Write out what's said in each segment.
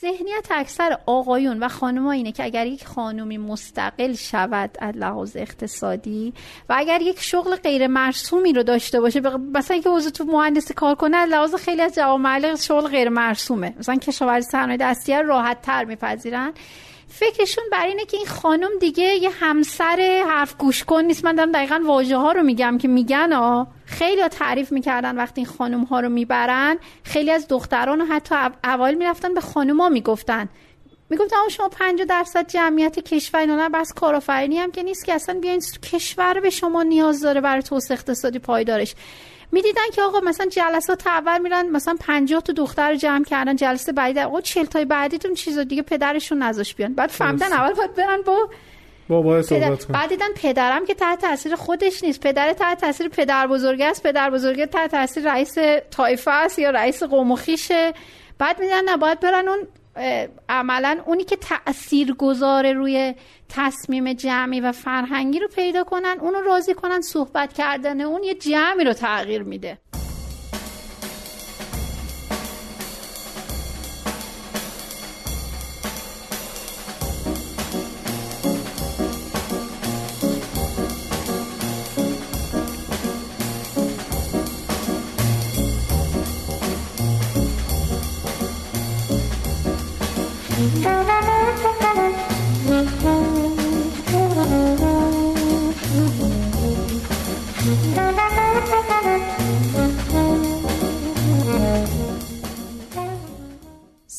ذهنیت اکثر آقایون و خانمها اینه که اگر یک خانومی مستقل شود از لحاظ اقتصادی و اگر یک شغل غیر مرسومی رو داشته باشه مثلا اینکه وضع تو مهندسی کار کنه از لحاظ خیلی از جوامع شغل غیر مرسومه مثلا کشاورزی صنایع دستی راحت تر میپذیرن. فکرشون بر اینه که این خانم دیگه یه همسر حرف گوش کن نیست. من دارم دقیقا واژه ها رو میگم که میگن ها خیلی ها تعریف می‌کردن وقتی این خانم ها رو می‌برن. خیلی از دختران و حتی اول می‌رفتن به ها می‌گفتن. می‌گفتن شما 50 درصد جمعیت کشور اینا بس کارآفرینی هم که نیست که اصلا بیاین کشور به شما نیاز داره برای توسعه اقتصادی پایدارش. می‌دیدن که آقا مثلا جلسات اول میرن مثلا 50 تا دختر رو جمع کردن جلسه بعدی آقا 40 تای بعدیتون چیزا دیگه پدرشون نذاش بیان. بعد فهمیدن اول باید برن با بابا پدر... بعد دیدن پدرم که تحت تاثیر خودش نیست. پدر تحت تاثیر پدر بزرگ است. پدر بزرگ تحت تاثیر رئیس طایفه است یا رئیس قوم و خیشه. بعد میدن نباید برن اون عملا اونی که تأثیر گذاره روی تصمیم جمعی و فرهنگی رو پیدا کنن اونو راضی کنن صحبت کردن اون یه جمعی رو تغییر میده.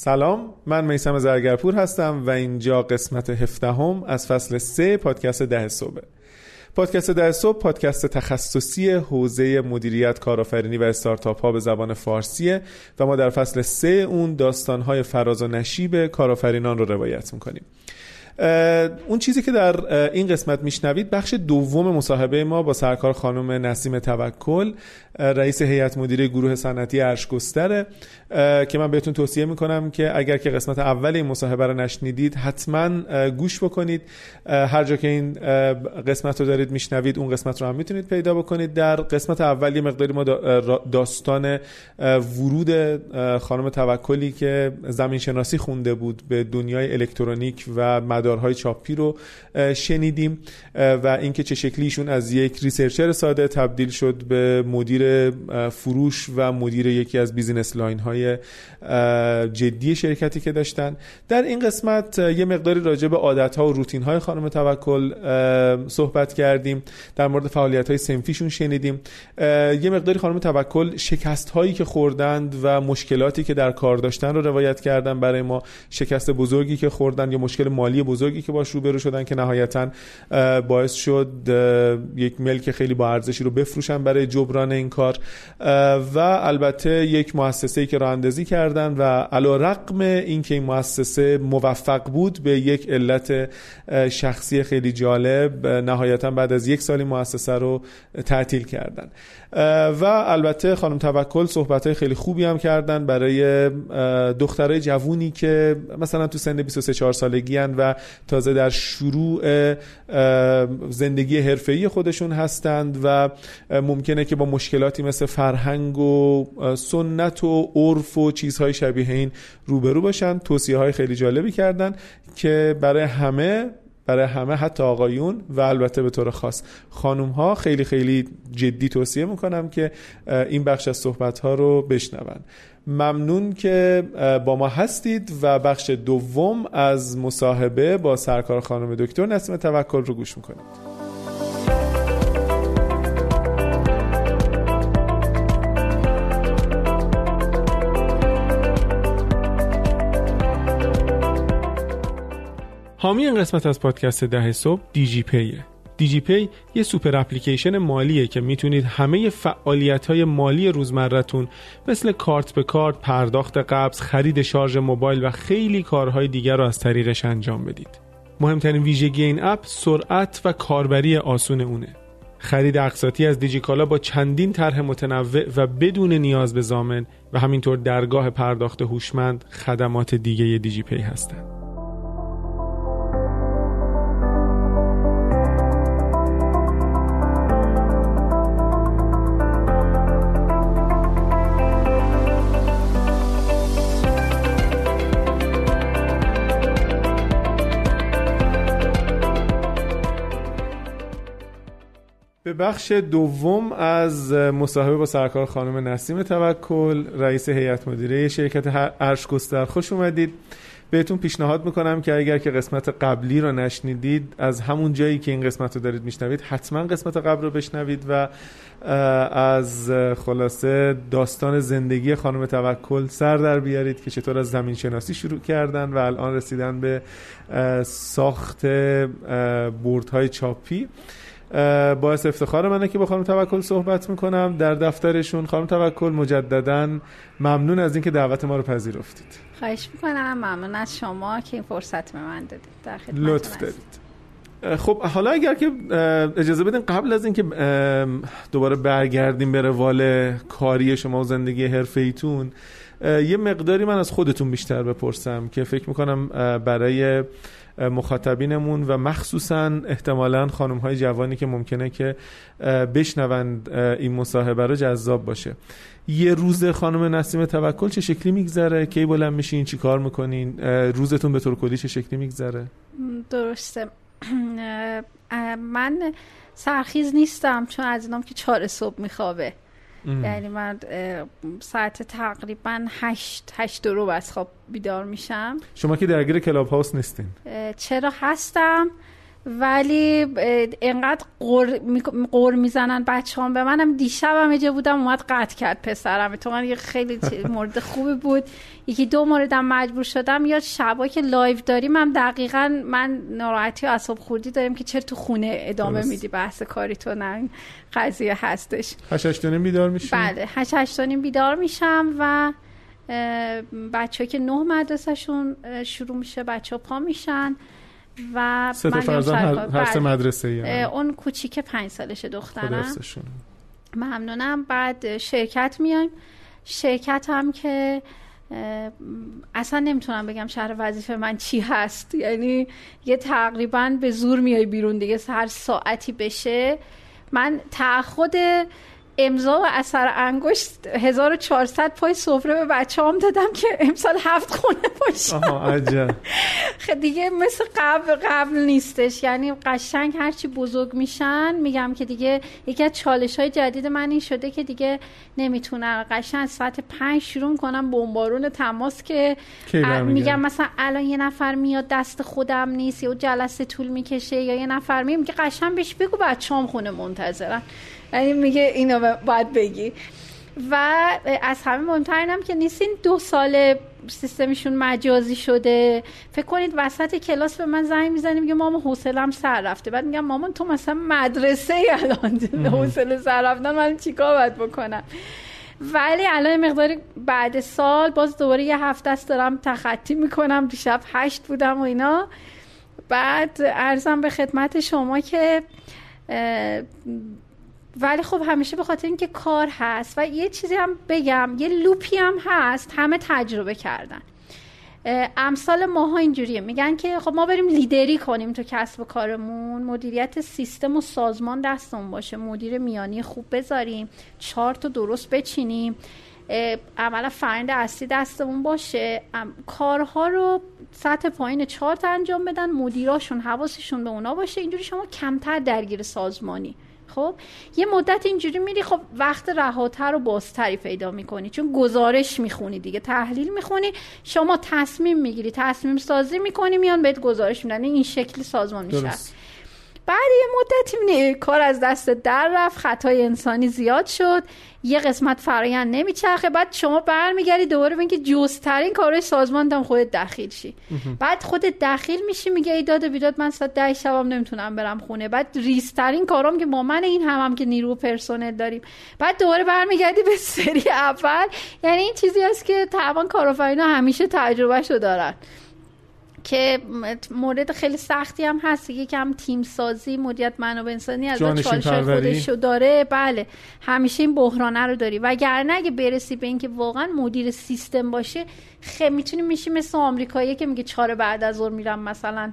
سلام من میسم زرگرپور هستم و اینجا قسمت هفدهم از فصل سه پادکست ده صبح پادکست ده صبح پادکست تخصصی حوزه مدیریت کارآفرینی و استارتاپ ها به زبان فارسیه و ما در فصل سه اون داستان های فراز و نشیب کارآفرینان رو روایت می‌کنیم. اون چیزی که در این قسمت میشنوید بخش دوم مصاحبه ما با سرکار خانم نسیم توکل رئیس هیئت مدیره گروه صنعتی ارشگستره که من بهتون توصیه می‌کنم که اگر که قسمت اول این مصاحبه رو نشنیدید حتما گوش بکنید. هر جا که این قسمت رو دارید میشنوید اون قسمت رو هم می‌تونید پیدا بکنید. در قسمت اول یه مقداری ما داستان ورود خانم توکلی که زمین شناسی خونده بود به دنیای الکترونیک و مدارهای چاپی رو شنیدیم و اینکه چه شکلی ایشون از یک researcher ساده تبدیل شد به مدیر فروش و مدیر یکی از business line های جدی شرکتی که داشتن. در این قسمت یه مقداری راجع به عادت ها و روتین های خانم توکل صحبت کردیم. در مورد فعالیت های صنفیشون شنیدیم. یه مقداری خانم توکل شکست هایی که خوردند و مشکلاتی که در کار داشتن رو روایت کردن برای ما. شکست بزرگی که خوردن یا مشکل مالی بزرگی که باش روبرو شدن که نهایتا باعث شد یک ملک خیلی با ارزشی رو بفروشن برای جبران این کار. و البته یک مؤسسه که راه اندازی کردن و علا رقم اینکه این مؤسسه موفق بود به یک علت شخصی خیلی جالب نهایتا بعد از یک سالی مؤسسه رو تعطیل کردن. و البته خانم توکل صحبت های خیلی خوبی هم کردن برای دخترای جوونی که مثلا تو سن 23 4 سالگی هن و تازه در شروع زندگی حرفه‌ای خودشون هستند و ممکنه که با مشکلاتی مثل فرهنگ و سنت و عرف و چیزهای شبیه این روبرو باشن. توصیه های خیلی جالبی کردن که برای همه برای همه حتی آقایون و البته به طور خاص خانوم ها خیلی خیلی جدی توصیه می‌کنم که این بخش از صحبت ها رو بشنون. ممنون که با ما هستید و بخش دوم از مصاحبه با سرکار خانم دکتر نسیم توکل رو گوش می‌کنید. حامی این قسمت از پادکست ده صبح دیجی پیه. دیجی پی یه super application مالیه که می‌تونید همه فعالیت های مالی روزمرتون مثل کارت به کارت، پرداخت قبض، خرید شارژ موبایل و خیلی کارهای دیگر رو از طریقش انجام بدید. مهمترین ویژگی این اپ سرعت و کاربری آسون اونه. خرید اقساطی از دیجیکالا با چندین طرح متنوع و بدون نیاز به ضامن و همینطور درگاه پرداخت هوشمند خدمات دیگه دیجی پی هستند. به بخش دوم از مصاحبه با سرکار خانم نسیم توکل رئیس هیئت مدیره شرکت ارشگستر خوش اومدید. بهتون پیشنهاد می‌کنم که اگر که قسمت قبلی رو نشنیدید از همون جایی که این قسمت رو دارید میشنوید حتما قسمت قبل رو بشنوید و از خلاصه داستان زندگی خانم توکل سر در بیارید که چطور از زمین شناسی شروع کردن و الان رسیدن به ساخت بوردهای چاپی. باعث افتخار منه که با خانم توکل صحبت می‌کنم. در دفترشون خانم توکل مجددا ممنون از اینکه دعوت ما رو پذیرفتید. خواهش می‌کنم. ممنون از شما که این فرصت به من دادید. در لطف دارید. خب حالا اگر که اجازه بدین قبل از اینکه دوباره برگردیم به روال کاری شما و زندگی حرفه ایتون یه مقداری من از خودتون بیشتر بپرسم که فکر می‌کنم برای مخاطبینمون و مخصوصا احتمالا خانم های جوانی که ممکنه که بشنوند این مصاحبه رو جذاب باشه. یه روز خانم نسیم توکل چه شکلی میگذره؟ کی بلند میشین؟ چی کار می‌کنین؟ روزتون به طور کلی چه شکلی میگذره؟ درسته. من سرخیز نیستم چون از اینام که چهار صبح میخوابه. یعنی من ساعت تقریبا هشت هشت رو از خواب بیدار میشم. شما که درگیر کلاب هاوس نیستین. چرا هستم؟ ولی انقدر قور می‌زنن بچه هم به منم. دیشب هم بودم اومد قطع کرد پسرم. تو من یه خیلی مورد خوبی بود. یکی دو موردم مجبور شدم. یا شبا که لایو داریم هم دقیقا من ناراحتی و اصاب خوردی داریم که چرا تو خونه ادامه. میدی بحث کاری تو؟ نه قضیه هستش. هشت بیدار میشم بله هشت بیدار میشم و بچه که نه مدرسهشون شروع میشه بچه ها پا میشن. و سه تا فرزن هر, سه مدرسه ای اون کوچیک پنج سالش دخترم. ممنونم. بعد شرکت میایم. شرکت هم که اصلا نمی‌تونم بگم شهر وظیفه من چی هست. یعنی یه تقریبا به زور میای بیرون دیگه هر ساعتی بشه. من تعهد امضا و اثر انگشت 1400 پای سفره به بچه هم دادم که امسال هفت خونه آها دیگه مثل قبل قبل نیستش. یعنی قشنگ هرچی بزرگ میشن میگم که دیگه یکی از چالش های جدید من این شده که دیگه نمی‌تونن قشنگ ساعت پنج شروع کنم بمبارون تماس که میگم مثلا الان یه نفر میاد دست خودم نیست یا جلسه طول می‌کشه یا یه نفر میاد میگه قشنگ بهش بگو بچه هم خونه منتظرن. یعنی میگه اینو باید بگی. و از همه مهمترینم که نیستین دو سال سیستمشون مجازی شده. فکر کنید وسط کلاس به من زنگ می‌زنی میگه مامان حوصلم سر رفته. بعد میگم مامان تو مثلا مدرسه الان؟ حوصله سر رفتن من چیکار باید بکنم؟ ولی الان مقداری بعد سال باز دوباره یه هفته است دارم تخطی می‌کنم. دیشب هشت بودم و اینا. بعد ارزم به خدمت شما که ولی خب همیشه به خاطر اینکه کار هست و یه چیزی هم بگم یه لوپی هم هست همه تجربه کردن. امثال ماها اینجوریه. میگن که خب ما بریم لیدری کنیم تو کسب و کارمون مدیریت سیستم و سازمان دستمون باشه مدیر میانی خوب بذاریم چارت درست بچینیم عملا فرند اصلی دستمون باشه. کارها رو سطح پایین چارت انجام بدن مدیراشون حواسشون به اونا باشه. اینجوری شما کمتر درگیر سازمانی. خب یه مدت اینجوری میری خب وقت رهاتر و بازتری پیدا می‌کنی چون گزارش می‌خونی دیگه تحلیل می‌خونی شما تصمیم می‌گیری تصمیم سازی می‌کنی میان بهت گزارش میدن این شکلی سازمان میشه. بعد یه مدتی کار از دست در رفت خطای انسانی زیاد شد. یه قسمت فرایند نمیچرخه. بعد شما برمیگردی دوباره به اینکه جزترین کارهای سازمان دم خودت دخیل شی. بعد خودت دخیل میشی میگه ای داد بیداد من ساعت ده شبم نمی‌تونم برم خونه. بعد ریسترین کارام که با من این هم, هم که نیرو پرسنل داریم. بعد دوباره برمیگردی به سری اول. یعنی این چیزی است که طبعا کارآفرینا همیشه تجربهشو دارن. که مورد خیلی سختی هم هست. یکم تیم سازی مدیریت منابع انسانی از چالش خودشو داره. بله. همیشه این بحرانه رو داری. وگرنه اگه برسی به اینکه واقعا مدیر سیستم باشه خیلی می‌تونی میشی مثل آمریکایی که میگه چهار بعد از ظهر میرم مثلا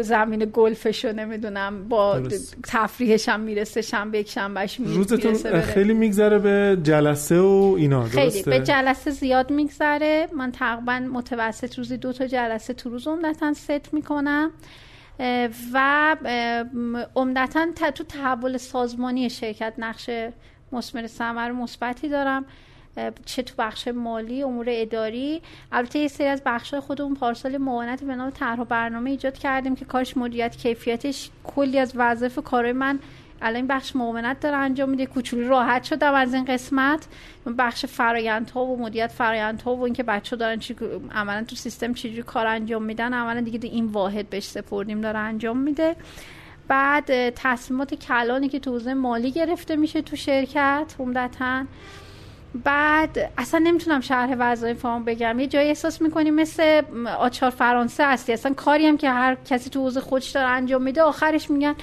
زمین گلفشو نمی‌دونم با تفریحش هم می‌رسه شنبه یک شنبهش روزتون خیلی میگذره به جلسه و اینا خیلی. به جلسه زیاد میگذره. من تقریبا متوسط روزی دو تا جلسه تو روز عمدتا ست می‌کنم. و عمدتا تو تحول سازمانی شرکت نقش مسمر ثمر مثبتی دارم. چه تو بخش مالی امور اداری. البته یه سری از بخش خودمون پارسال معاونت به نام طرح برنامه ایجاد کردیم که کارش مدیریت کیفیتش کلی از وظایف کارهای من الان بخش معاونت داره انجام میده. کوچولی راحت شدم از این قسمت. بخش فرایندها و مدیریت فرایندها و اینکه بچه دارن چی عملا تو سیستم چجوری کار انجام میدن عملا دیگه این واحد بهش سپردیم داره انجام میده. بعد تصمیمات کلانی که تو مالی گرفته میشه تو شرکت عمدتا. بعد اصلا نمی‌تونم شرح وظایف فام بگم. یه جایی احساس می‌کنیم مثل آچار فرانسه هستی. اصلا کاری هم که هر کسی تو حوزه خودش داره انجام میده آخرش میگن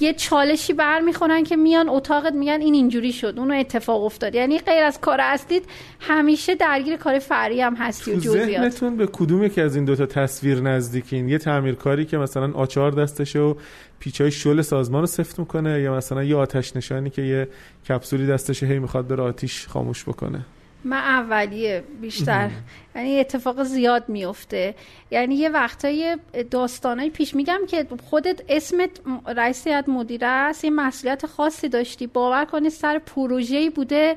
یه چالشی برمیخورن که میان اتاقت میگن این اینجوری شد اونو اتفاق افتاد. یعنی غیر از کار اصلید همیشه درگیر کار فری هم هستی و جزئیات. ذهنتون به کدوم یکی از این دوتا تصویر نزدیکین؟ یه تعمیرکاری که مثلا آچار دستشه و پیچای شل سازمان رو سفت می‌کنه یا مثلا یه آتش نشانی که یه کپسولی دستشه هی می‌خواد بره آتیش خاموش بکنه؟ من اولیه بیشتر. یعنی اتفاق زیاد میفته یعنی یه وقتای داستانای پیش میگم که خودت اسمت رئیس هیئت مدیره است یه مسئولیت خاصی داشتی. باور کنی سر پروژه‌ای بوده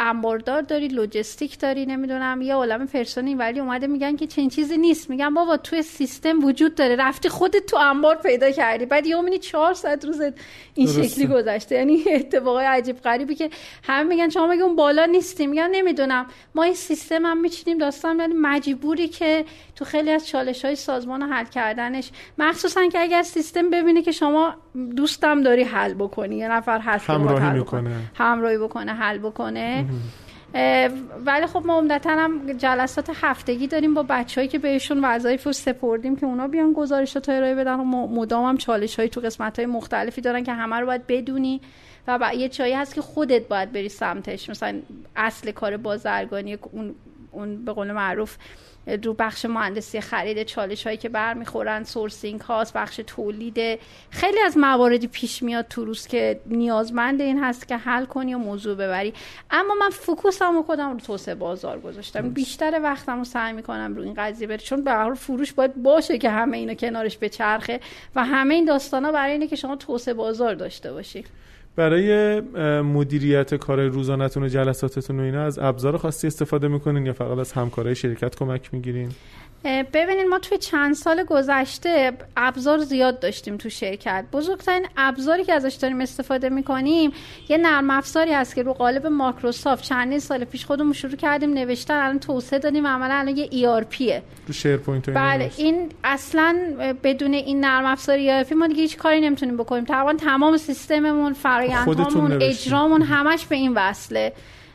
انباردار داری لوجستیک داری نمی‌دونم. یه عالم پرسونی ولی اومده میگن که چنین چیزی نیست. میگن بابا توی سیستم وجود داره. رفتی خودت تو انبار پیدا کردی. بعد یه می‌بینی 400 روز این شکلی گذشته. یعنی اتفاقای عجیب غریبی که همه میگن شما مگه اون بالا نیستی؟ میگن نمی‌دونم. ما این سیستم هم میچینیم داستان ولی مجبوری که تو خیلی از چالش های سازمان حل کردنش. مخصوصا که اگر سیستم ببینه که شما دوستم داری حل بکنی. یه نفر هست همراهی می‌کنه. همراهی بکنه حل بکنه. ولی خب ما عمدتا هم جلسات هفتگی داریم با بچههایی که بهشون وظایف رو سپردیم که اونا بیان گزارشات ارائه بدن. و مدام هم چالش های تو قسمت های مختلفی دارن که همه رو باید بدونی و یه چایی هست که خودت باید بری سمتش. مثلا اصل کار بازرگانی اون اون به قول معروف رو بخش مهندسی خرید چالش هایی که برمیخورن سورسینگ هاست بخش تولید. خیلی از مواردی پیش میاد تو روز که نیازمند این هست که حل کنی و موضوع ببری. اما من فوکوسم رو خودم رو توسعه بازار گذاشتم. بیشتر وقتم رو سعی می‌کنم رو این قضیه بری چون به فروش باید باشه که همه اینو کنارش به چرخه و همه این داستانا برای اینه که شما توسعه بازار داشته باشی. برای مدیریت کار روزانهتون و جلساتتون و اینا از ابزار خاصی استفاده می‌کنین یا فقط از همکارای شرکت کمک می‌گیرین؟ ببینید ما توی چند سال گذشته ابزار زیاد داشتیم تو شرکت. بزرگترین ابزاری که ازش داریم استفاده می‌کنیم یه نرم افزاری هست که رو قالب ماکروسافت چندین سال پیش خودمون شروع کردیم نوشتن الان توسعه دادیم عملا الان یه ERPه رو SharePoint بله این اصلا بدون این نرم افزار ERP ما دیگه هیچ کاری نمی‌تونیم بکنیم. تقریبا تمام سیستممون فرآیندهامون اجرامون همش به این وصله.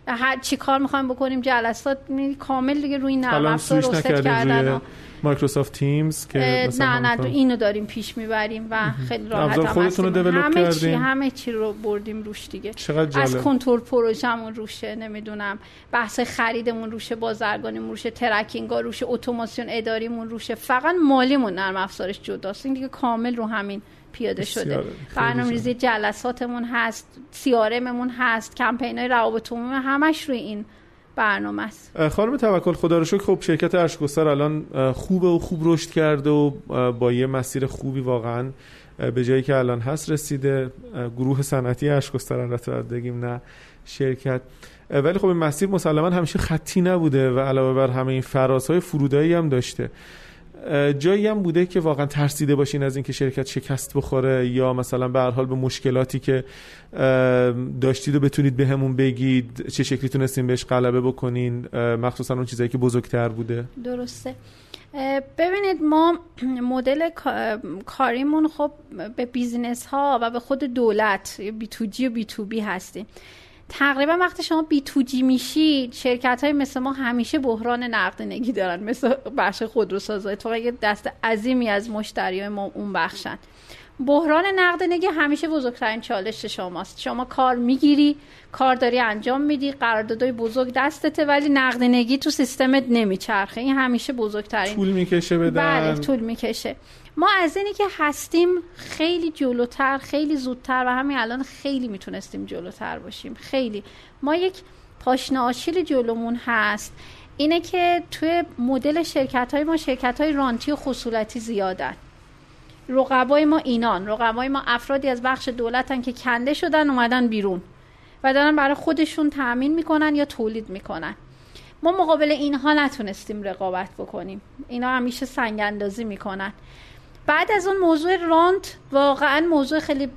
هر چی کار می‌خوایم بکنیم جلسات کامل دیگه روی نرم افزار روست کردن Microsoft Teams که نه نه اینو داریم پیش می‌بریم و خیلی راحت هم خودتون رو همه چی همه چی رو بردیم روش دیگه. از کنترل پروژمون روشه نمی‌دونم. بحث خریدمون روشه بازرگانیمون روشه ترکینگ ها روشه اتوماسیون اداریمون روشه. فقط مالیمون نرم افزارش جداست. این دیگه کامل رو همین پیاده شده. برنامه ریزی جلساتمون هست سیارممون هست کمپین های روابط عمومی همش روی این برنامه است. خانم توکل خدا رو شکر خب شرکت اشکوستر الان خوبه و خوب رشد کرده و با یه مسیر خوبی واقعا به جایی که الان هست رسیده. گروه صنعتی اشکوستر البته بگیم نه شرکت. ولی خب این مسیر مسلما همیشه خطی نبوده و علاوه بر همه این فرازهای فرودایی هم داشته. جایی هم بوده که واقعا ترسیده باشین از اینکه شرکت شکست بخوره یا مثلا به هر حال به مشکلاتی که داشتید و بتونید بهمون به بگید چه شکلی تونستین بهش غلبه بکنین مخصوصا اون چیزایی که بزرگتر بوده. درسته. ببینید ما مدل کاریمون خب به business ها و به خود دولت B to G و B to B هستیم. تقریبا وقتی شما B to G میشید شرکت های مثل ما همیشه بحران نقدینگی دارن مثل بخش خودروسازا. اتفاقا یه دسته عظیمی از مشتری ما اون بخشن. بحران نقدینگی همیشه بزرگترین چالش شماست. شما کار می‌گیری کار داری انجام میدی قراردادهای بزرگ دستته ولی نقدینگی تو سیستمت نمیچرخه. این همیشه بزرگترین طول می‌کشه بدن. بله طول می‌کشه. ما از اینی که هستیم خیلی جلوتر خیلی زودتر و همین الان خیلی می‌تونستیم جلوتر باشیم. خیلی. ما یک پاشنه آشیل جلومون هست. اینه که توی مدل شرکت های ما شرکت های رانتی و خصولتی زیادن. رقبای ما اینان. رقبای ما افرادی از بخش دولتن که کنده شدن اومدن بیرون و دارن برای خودشون تأمین می‌کنن یا تولید می‌کنن. ما مقابل اینها نتونستیم رقابت بکنیم. اینا همیشه سنگ اندازی می‌کنن. بعد از اون موضوع رانت واقعا موضوع خیلی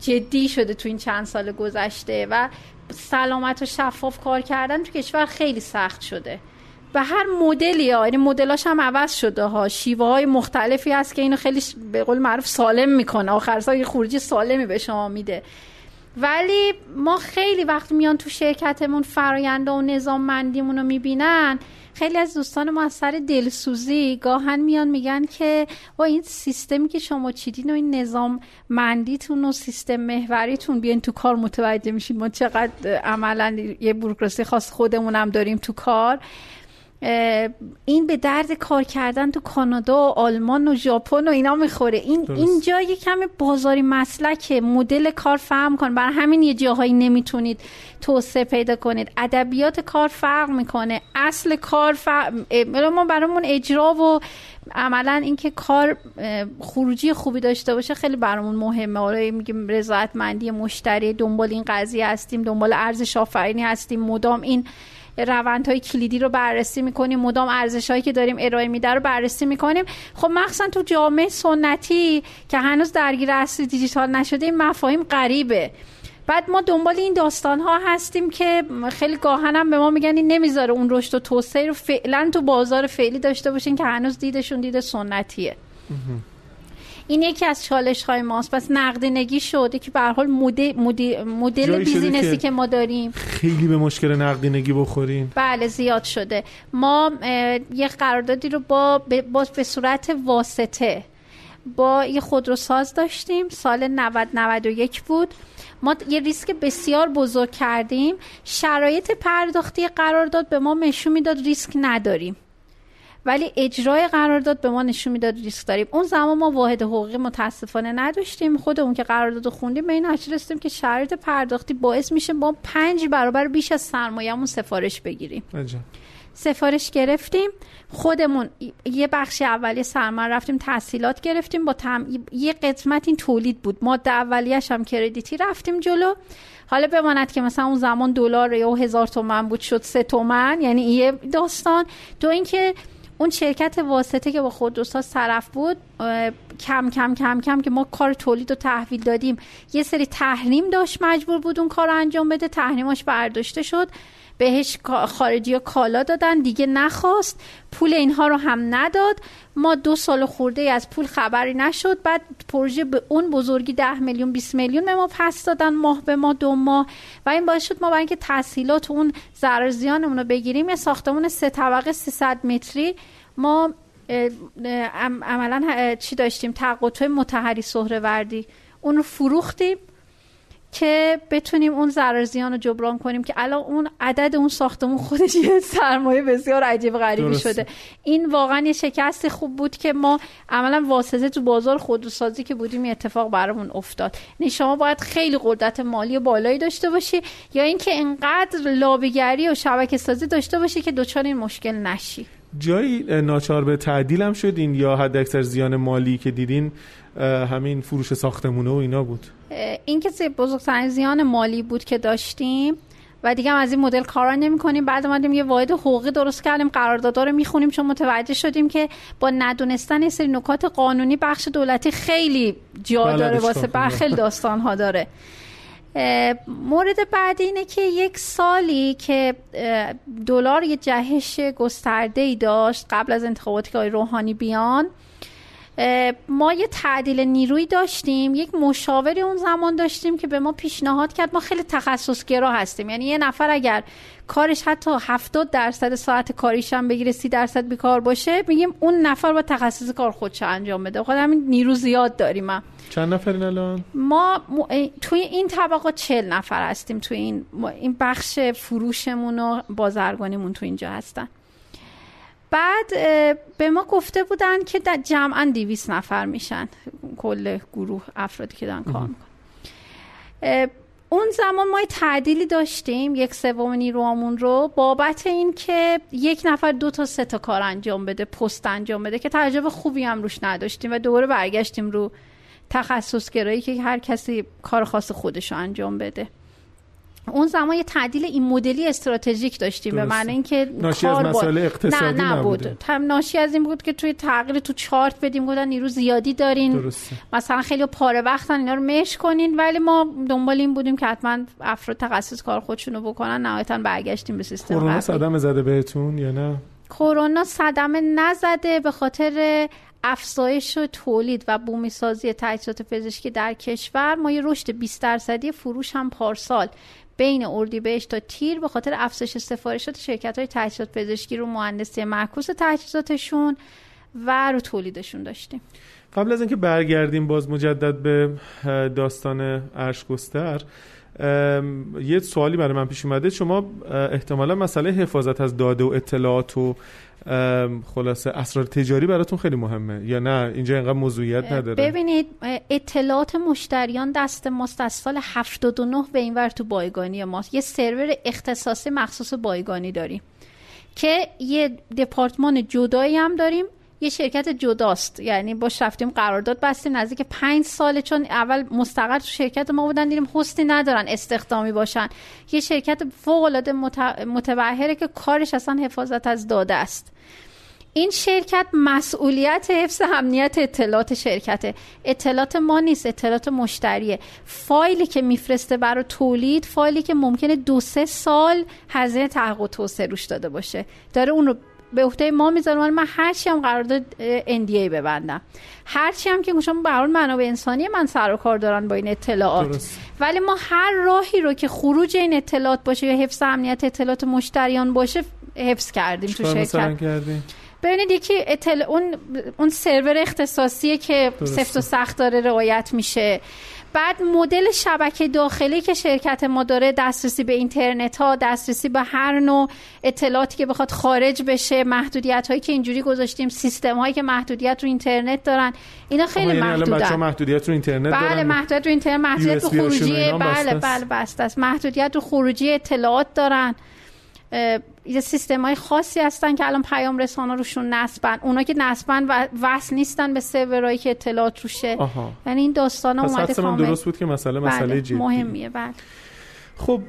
جدی شده تو این چند سال گذشته و سلامت و شفاف کار کردن تو کشور خیلی سخت شده. به هر مدلی ها یعنی مدلاش هم عوض شده ها. شیوه های مختلفی هست که اینو خیلی به قول معروف سالم می‌کنه. آخر سال یه خروجی سالمی به شما میده. ولی ما خیلی وقت میان تو شرکتمون فراینده و نظام مندیمون رو می‌بینن. خیلی از دوستان ما از سر دلسوزی گاهن میان میگن که با این سیستمی که شما چیدین و این نظام مندیتون و سیستم محوریتون بیاین تو کار متوجه میشین ما چقدر عملا یه بروکراسی خاص خودمونم داریم تو کار. این به درد کار کردن تو کانادا و آلمان و ژاپن و اینا می‌خوره. این اینجا یه کمی بازاری مسلکه. مدل کار فهم کن برای همین یه جاهایی نمی‌تونید توسعه پیدا کنید. ادبیات کار فرق می‌کنه. اصل کار فرق ما برامون اجرا و عملا اینکه کار خروجی خوبی داشته باشه خیلی برامون مهمه. آره میگیم رضایتمندی مشتری دنبال این قضیه هستیم دنبال ارزش آفرینی هستیم مدام این روندهای کلیدی رو بررسی می‌کنیم. مدام ارزش هایی که داریم ارائه میده رو بررسی می‌کنیم. خب مخصوصا تو جامعه سنتی که هنوز درگیر اصلی دیجیتال نشده این مفاهیم غریبه. بعد ما دنبال این داستان ها هستیم که خیلی گاهنم به ما میگن این نمی‌ذاره اون رشد و توسعه رو فعلا تو بازار فعلی داشته باشین که هنوز دیدشون دید سنتیه. این یکی از چالش های ماست. پس نقدینگی شده که به حال مدل, مدل بیزینسی که ما داریم. خیلی به مشکل نقدینگی بخوریم. بله زیاد شده. ما یه قراردادی رو با با به صورت واسطه با یه خودروساز داشتیم. سال 90 91 بود. ما یه ریسک بسیار بزرگ کردیم. شرایط پرداختی قرارداد به ما نشون می‌داد ریسک نداریم. ولی اجرای قرارداد به ما نشون می‌داد ریسک داریم. اون زمان ما واحد حقوقی متاسفانه نداشتیم. خودمون که قرارداد خوندیم به این رسیدیم که شرایط پرداختی باعث میشه با پنج برابر بیش از سرمایه‌مون سفارش بگیریم. سفارش گرفتیم. خودمون یه بخش اولیه سرمایه رفتیم تحصیلات گرفتیم. با تم... یه قسمت این تولید بود. ما اولیش هم کردیتی رفتیم جلو. حالا بماند که مثلا اون زمان دلار یا هزار تومن بود شد سه تومن. یعنی یه داستان. دو اینکه اون شرکت واسطه که با خودروساز طرف بود کم کم کم کم که ما کار تولید و تحویل دادیم. یه سری تحریم داشت مجبور بود اون کار انجام بده. تحریماش برداشته شد. بهش خارجی ها کالا دادن دیگه نخواست. پول اینها رو هم نداد. ما دو سال خورده از پول خبری نشد. بعد پروژه به اون بزرگی ده میلیون 20 میلیون به ما پس دادن ماه به ما دو ماه. و این باعث شد ما برای اینکه تحصیلات اون ضرر رو بگیریم یه ساختمون سه طبقه 300 متری. ما عملا چی داشتیم؟ تقاطع متحری سهروردی. اون رو فروختیم. که بتونیم اون ضرر زیان رو جبران کنیم که الان اون عدد اون ساختمون خودش یه سرمایه بسیار عجیب غریبی شده. این واقعا یه شکست خوب بود که ما عملا واسطه تو بازار خودروسازی که بودیم اتفاق برامون افتاد. یعنی شما باید خیلی قدرت مالی بالایی داشته باشی یا اینکه انقدر لابیگری و شبکه سازی داشته باشی که دچار این مشکل نشی. جایی ناچار به تعدیل هم شدین یا حد اکثر زیان مالی که دیدین همین فروش ساختمونه و اینا بود؟ این که بزرگترین زیان مالی بود که داشتیم و دیگه هم از این مدل کارا نمی کنیم بعد اومدیم یه واحد حقوقی درست کردیم قراردادا رو می‌خونیم. چون متوجه شدیم که با ندونستن سری نکات قانونی بخش دولتی خیلی جا داره واسه خیلی داستان ها داره. مورد بعدی اینه که یک سالی که دلار یه جهش گسترده ای داشت قبل از انتخاباتی که روحانی بیان. ما یه تعدیل نیروی داشتیم یک مشاوری اون زمان داشتیم که به ما پیشنهاد کرد. ما خیلی تخصصگرا هستیم. یعنی یه نفر اگر کارش حتی 70 درصد ساعت کاریش هم بگیره 30 درصد بیکار باشه میگیم اون نفر با تخصص کار خودش انجام بده. خود همین نیرو زیاد داریم هم. چند نفرین الان؟ ما توی این طبقه 40 نفر هستیم. توی این این بخش فروشمون و بازرگانیمون تو اینجا هستن. بعد به ما گفته بودن که جمعا دیویس نفر میشن. کل گروه افرادی که دارن کار می‌کنن. اون زمان ما تعدیلی داشتیم یک سوم نیروامون رو بابت این که یک نفر دو تا سه تا کار انجام بده پست انجام بده که تجربه خوبی هم روش نداشتیم و دوباره برگشتیم رو تخصص گرایی که هر کسی کار خاص خودش رو انجام بده. اون زمان یه تعدیل این مدلی استراتژیک داشتیم به معنی اینکه ناشی از مسائل اقتصادی نه نبود هم ناشی از این بود که توی تغییر تو چارت بدیم گفتن نیرو زیادی دارین. درسته. مثلا خیلی پاره وقتن اینا رو مش کنین ولی ما دنبال این بودیم که حتما افراد تخصص کار خودشونو بکنن نهایتا برگشتیم به سیستم کرونا صدمه زده بهتون یا نه؟ کرونا صدمه نزده به خاطر افزایش تولید و بومی سازی تجهیزات پزشکی در کشور. ما یه رشد 20 درصدی فروش هم پارسال. بین اردیبهشت تا تیر به خاطر افزایش سفارشات شرکت های تجهیزات پزشکی رو مهندسی معکوس تجهیزاتشون و رو تولیدشون داشتیم. قبل از اینکه برگردیم باز مجدد به داستان ارشگستر یه سوالی برای من پیش اومده. شما احتمالا مسئله حفاظت از داده و اطلاعات و خلاصه اسرار تجاری براتون خیلی مهمه. یا نه؟ اینجا اینقدر موضوعیت نداره. ببینید اطلاعات مشتریان دست ماست از سال 79 به اینور تو بایگانی ماست. یه سرور اختصاصی مخصوص بایگانی داریم که یه دپارتمان جدایی هم داریم یه شرکت جداست. یعنی با رفتیم قرارداد بستیم نزدیک پنج ساله چون اول مستقر تو شرکت ما بودن دیدیم هستی ندارن استخدامی باشن. یه شرکت فوق العاده متبهره که کارش اصلا حفاظت از داده است. این شرکت مسئولیت حفظ امنیت اطلاعات شرکته. اطلاعات ما نیست اطلاعات مشتریه. فایلی که میفرسته برای تولید فایلی که ممکنه دو سه سال هزینه تحقیق توسعه روش داده باشه. داره اون رو به عهده ما می‌ذارم من هر چی هم قرارداد NDA ببندم. هر چی هم که شما به منابع انسانی من سر و کار دارن با این اطلاعات. درست. ولی ما هر راهی رو که خروج این اطلاعات باشه یا حفظ امنیت اطلاعات مشتریان باشه حفظ کردیم تو شرکت. ببینید یکی اطلاع اون اون سرور اختصاصیه که سفت و سخت داره رعایت میشه. بعد مدل شبکه داخلی که شرکت ما داره دسترسی به اینترنت ها دسترسی به هر نوع اطلاعاتی که بخواد خارج بشه محدودیت هایی که اینجوری گذاشتیم سیستم هایی که محدودیت رو اینترنت دارن اینا خیلی یعنی محدودن محدودیت رو اینترنت بله دارن؟ محدودیت رو اینترنت محدودیت رو خروجی بله بله بسته است. محدودیت رو خروجی اطلاعات دارن. یه سیستم های خاصی هستن که الان پیام رسانه روشون نصبن اونا که نصبن و وصل نیستن به سرورایی که اطلاعات روشه. یعنی این داستان ها اومده کامل. درست بود که مسئله مسئله بله. جدی. مهمیه بله. خب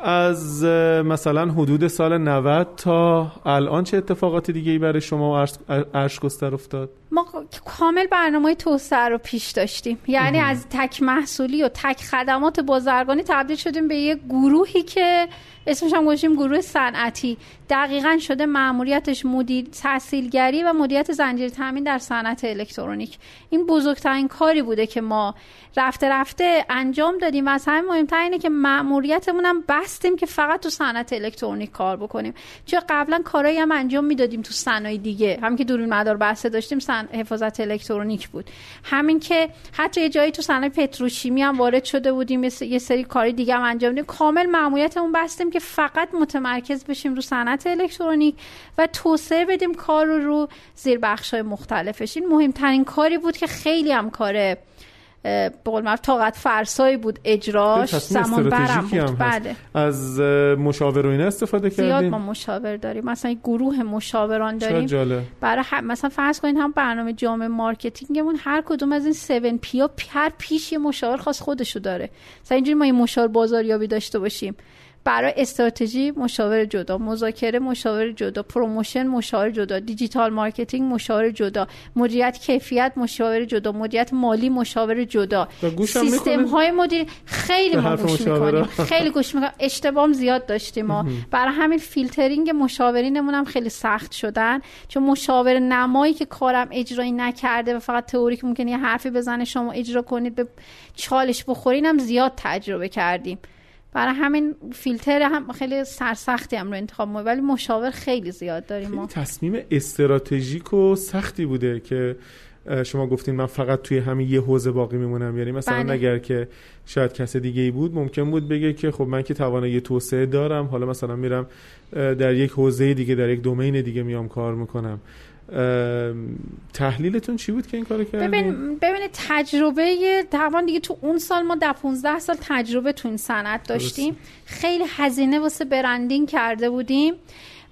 از مثلا حدود سال 90 تا الان چه اتفاقاتی دیگه ای برای شما ارش گستر افتاد؟ ما کامل برنامه توسعه رو پیش داشتیم. یعنی از تک محصولی و تک خدمات بازرگانی تبدیل شدیم به یه گروهی که اسمش هم گذاشتیم گروه صنعتی. دقیقا شده مأموریتش مدیر تحصیلگری و مدیریت زنجیره تامین در صنعت الکترونیک. این بزرگترین کاری بوده که ما رفته رفته انجام دادیم و از همه مهمتر اینه که مأموریتمون هم بستیم که فقط تو صنعت الکترونیک کار بکنیم. چون قبلا کارایی هم انجام می‌دادیم تو صنایع دیگه. هم که دورین مدار بحث داشتیم سن... حفاظت الکترونیک بود. همین که حتی یه جایی تو صنایع پتروشیمی هم وارد شده بودیم یه سری کاری دیگه هم انجام دادیم. کامل مأموریتمون بستیم که فقط متمرکز بشیم رو صنعت الکترونیک و توسعه بدیم کار رو رو زیر بخش های مختلفش. این مهمترین کاری بود که خیلی هم کاره به قول معروف طاقت فرسایی بود اجراش زمان برم بود. بله. از مشاور و اینا استفاده کردیم. زیاد ما مشاور داریم. مثلا گروه مشاوران داریم. جالبه. برای مثلا فرض کنید هم برنامه جامع marketing مون هر کدوم از این 7 P هر P ش یه مشاور خاص خودشو داره. مثلا اینجوری ما یه مشاور بازاریابی داشته باشیم. برای استراتژی مشاور جدا مذاکره مشاور جدا promotion مشاور جدا digital marketing مشاور جدا مدیریت کیفیت مشاور جدا مدیریت مالی مشاور جدا. سیستم های مدیر خیلی ما گوش می‌کنیم. خیلی گوش می‌کنیم. اشتباه زیاد داشتیم ما. برای همین فیلترینگ مشاورینمون هم خیلی سخت شدن. چون مشاور نمایی که کارم اجرایی نکرده و فقط تئوریک ممکنه یه حرفی بزنه شما اجرا کنید به چالش بخورین هم زیاد تجربه کردیم. برای همین فیلتر هم خیلی سرسختی هم رو انتخاب ما ولی مشاور خیلی زیاد داریم ما. تصمیم استراتژیک و سختی بوده که شما گفتین من فقط توی همین یه حوزه باقی میمونم. یعنی مثلا بله. اگر که شاید کس دیگه ای بود ممکن بود بگه که خب من که توانایی توسعه دارم حالا مثلا میرم در یک حوزه دیگه در یک دومین دیگه میام کار می‌کنم. تحلیلتون چی بود که این کارو کردین؟ ببین ببینید تجربه تقریبا دیگه تو اون سال ما در 15 سال تجربه تو این صنعت داشتیم. خیلی هزینه واسه برندینگ کرده بودیم.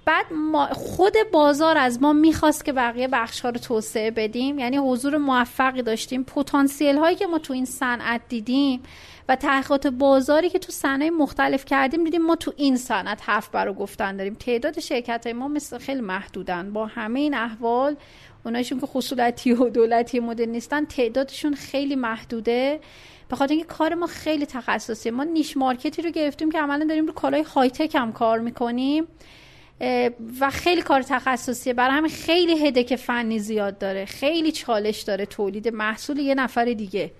بعد ما خود بازار از ما می‌خواست که بقیه بخش ها رو توسعه بدیم. یعنی حضور موفقی داشتیم. پتانسیل هایی که ما تو این صنعت دیدیم و تحقیقات بازاری که تو صنایع مختلف کردیم دیدیم ما تو این صنعت حرف برای گفتن داریم. تعداد شرکت های ما مثل خیلی محدودن. با همه این احوال اونایشون که خصولتی و دولتی مدل نیستن تعدادشون خیلی محدوده. به خاطر اینکه کار ما خیلی تخصصیه ما نیش مارکتی رو گرفتیم که عملا داریم رو کالای های تک هم کار می‌کنیم. و خیلی کار تخصصیه. برای همین خیلی هدک فنی زیاد داره. خیلی چالش داره تولید محصول یه نفر دیگه.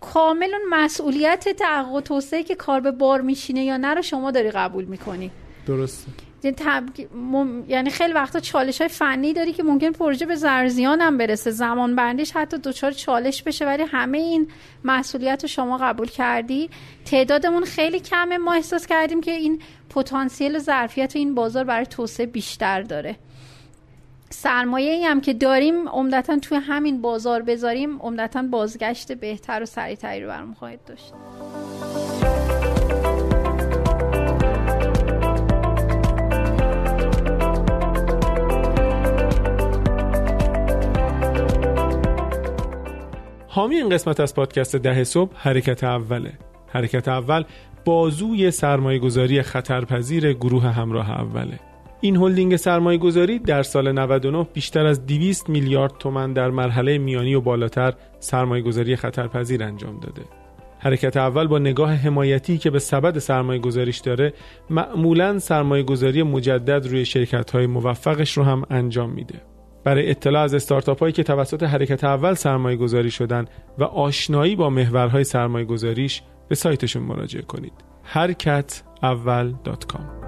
کامل اون مسئولیت تحقیق و توسعه که کار به بار میشینه یا نه رو شما داری قبول می‌کنی. درسته. یعنی خیلی وقتا چالش های فنی داری که ممکن پروژه به زرزیان هم برسه. زمان بندیش حتی دچار چالش بشه ولی همه این مسئولیت رو شما قبول کردی. تعدادمون خیلی کمه. ما احساس کردیم که این پتانسیل و ظرفیت این بازار برای توسعه بیشتر داره. سرمایه ای هم که داریم عمدتا توی همین بازار بذاریم عمدتا بازگشت بهتر و سریعتری رو برام خواهد داشت. حامی این قسمت از پادکست ده صبح حرکت اوله حرکت اول بازوی سرمایه گذاری خطرپذیر گروه همراه اوله این هلدینگ سرمایه گذاری در سال 99 بیشتر از 200 میلیارد تومن در مرحله میانی و بالاتر سرمایه گذاری خطرپذیر انجام داده. حرکت اول با نگاه حمایتی که به سبد سرمایه گذاریش داره معمولا سرمایه گذاری مجدد روی شرکت های موفقش رو هم انجام میده. برای اطلاع از استارتاپ هایی که توسط حرکت اول سرمایه گذاری شدن و آشنایی با محورهای سرمایه گذاریش به سایتشون مراجعه کنید. حرکت اول.com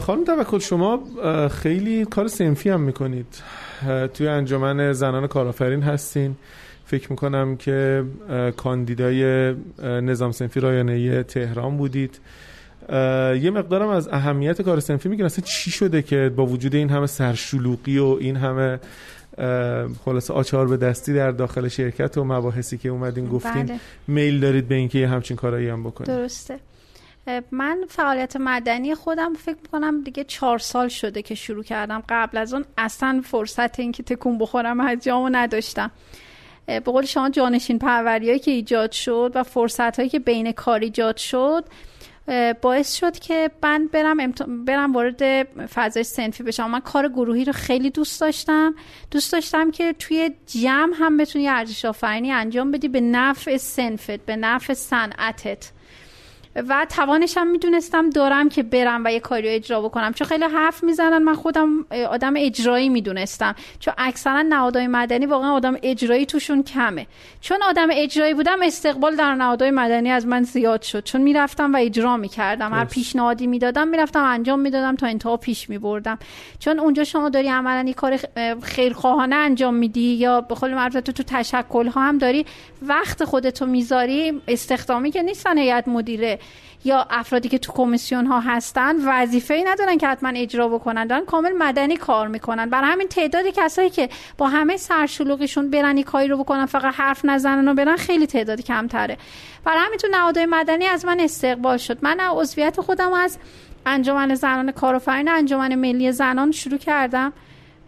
خانم توکل شما خیلی کار سنفی هم می‌کنید. توی انجمن زنان کارآفرین هستین. فکر می‌کنم که کاندیدای نظام سنفی رایانه تهران بودید. یه مقدارم از اهمیت کار سنفی میگن اصلا چی شده که با وجود این همه سرشلوقی و این همه خلاصه آچار به دستی در داخل شرکت و مباحثی که اومدین گفتین بله. میل دارید به اینکه همچین کارایی هم بکنید؟ درسته. من فعالیت مدنی خودم فکر کنم دیگه چهار سال شده که شروع کردم. قبل از اون اصلا فرصت اینکه تکون بخورم از جامو نداشتم. به قول شما جانشین پروریایی که ایجاد شد و فرصت هایی که بین کار ایجاد شد باعث شد که من برم, برم وارد فضای سنفی بشم. من کار گروهی رو خیلی دوست داشتم. دوست داشتم که توی جمع هم بتونی ارزش آفرینی انجام بدی به نفع سنفت به نفع صنعتت. و توانش هم می‌دونستم دارم که برم و یه کاری رو اجرا بکنم. چون خیلی حرف می‌زنن من خودم آدم اجرایی می‌دونستم. چون اکثرا نهادهای مدنی واقعا آدم اجرایی توشون کمه. چون آدم اجرایی بودم استقبال در نهادهای مدنی از من زیاد شد. چون می‌رفتم و اجرا می‌کردم. هر پیشنهادی می‌دادم می‌رفتم انجام می‌دادم تا انتها پیش میبردم. چون اونجا شما داری عملا یه کار خیرخواهانه انجام میدی یا به قول معروف تو تشکل ها هم داری وقت خودتو می‌ذاری استخدامی که نیستن هیئت مدیره. یا افرادی که تو کمیسیون ها هستن وظیفه ای ندارن که حتما اجرا بکنن. دارن کامل مدنی کار می‌کنن. برای همین تعداد کسایی که با همه سرشلوغشون برن کاری رو بکنن فقط حرف نزنن و برن خیلی تعداد کمتره. برای همین تو نهادهای مدنی از من استقبال شد. من عضویت خودم از انجمن زنان کارآفرین انجمن ملی زنان شروع کردم.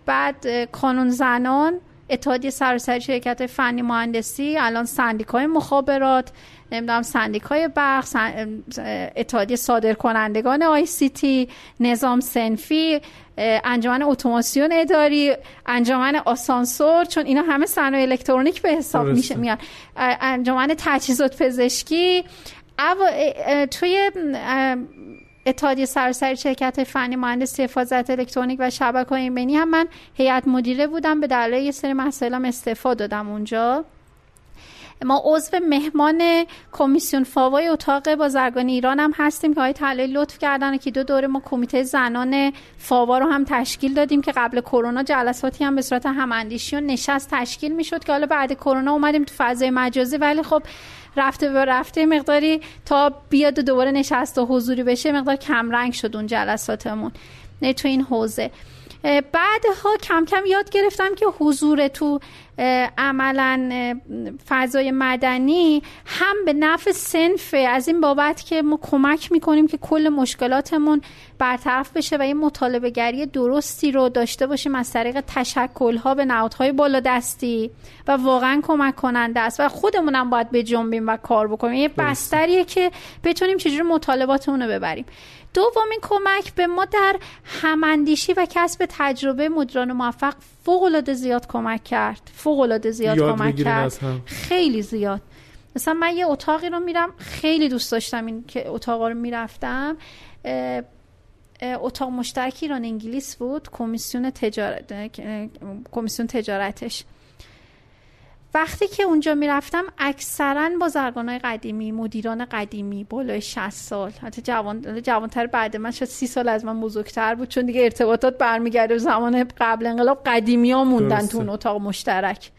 بعد کانون زنان اتحادیه سراسری شرکت فنی مهندسی الان سندیکای مخابرات نمی‌دونم سندیکای برق اتحادیه صادر کنندگان آی سی تی نظام سنفی انجمن اتوماسیون اداری انجمن آسانسور چون اینا همه صنایع الکترونیک به حساب میشه میان. انجمن تجهیزات پزشکی. توی اتحادیه سراسری شرکت فنی مهندسی حفاظت الکترونیک و شبکه ایمنی هم من هیئت مدیره بودم. به دلایل یه سری مسائلم استعفا دادم اونجا. ما عضو مهمان کمیسیون فاوای اتاق بازرگانی ایران هم هستیم که های طلایی لطف کردن که دو دوره ما کمیته زنان فاوا رو هم تشکیل دادیم که قبل کرونا جلساتی هم به صورت هماندیشی و نشست تشکیل می‌شد که حالا بعد کرونا اومدیم تو فضای مجازی. ولی خب رفته به رفته مقداری تا بیاد دوباره نشست و حضوری بشه مقدار کمرنگ شد اون جلساتمون. نه تو این حوزه. بعدها کم کم یاد گرفتم که حضور تو عملا فضای مدنی هم به نفع سنفه. از این بابت که ما کمک می‌کنیم که کل مشکلاتمون برطرف بشه و یه مطالبه گری درستی رو داشته باشیم از طریق تشکل ها به نهادهای بالا دستی و واقعا کمک کننده است و خودمونم باید به جنبیم و کار بکنیم. یه بستریه که بتونیم چجوری مطالباتمون رو ببریم. دومین کمک به ما در هماندیشی و کسب تجربه مدیران موفق فوق العاده زیاد کمک کرد. فوق العاده زیاد کمک کرد. خیلی زیاد. مثلا من یه اتاقی رو میرم خیلی دوست داشتم این که اتاق رو می‌رفتم. اتاق مشترک ایران انگلیس بود. کمیسیون تجارت کمیسیون تجارتش. وقتی که اونجا می‌رفتم اکثرا بازرگانای قدیمی مدیران قدیمی بالای 60 سال حتی جوان جوانتر بعد من شاید 30 سال از من بزرگتر بود چون دیگه ارتباطات برمیگرده زمان قبل انقلاب قدیمی ها موندن تو اون اتاق مشترک.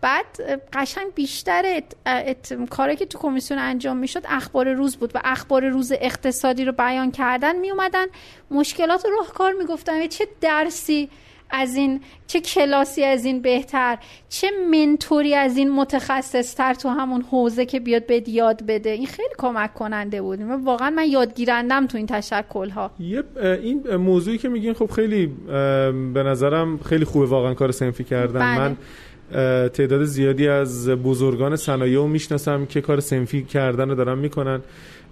بعد قشنگ بیشتر ات... ات... کاری که تو کمیسیون انجام می‌شد اخبار روز بود و اخبار روز اقتصادی رو بیان کردن می اومدن مشکلات راهکار می‌گفتن. چه درسی از این چه کلاسی از این بهتر چه منتوری از این متخصصتر تو همون حوزه که بیاد بد یاد بده. این خیلی کمک کننده بود. واقعا من یادگیرندم تو این تشکل ها این موضوعی که میگین خب خیلی به نظرم خیلی خوبه. واقعا کار سنفی کردن. بله. من تعداد زیادی از بزرگان صنایع رو می‌شناسم که کار سنفی کردن رو دارن می‌کنن.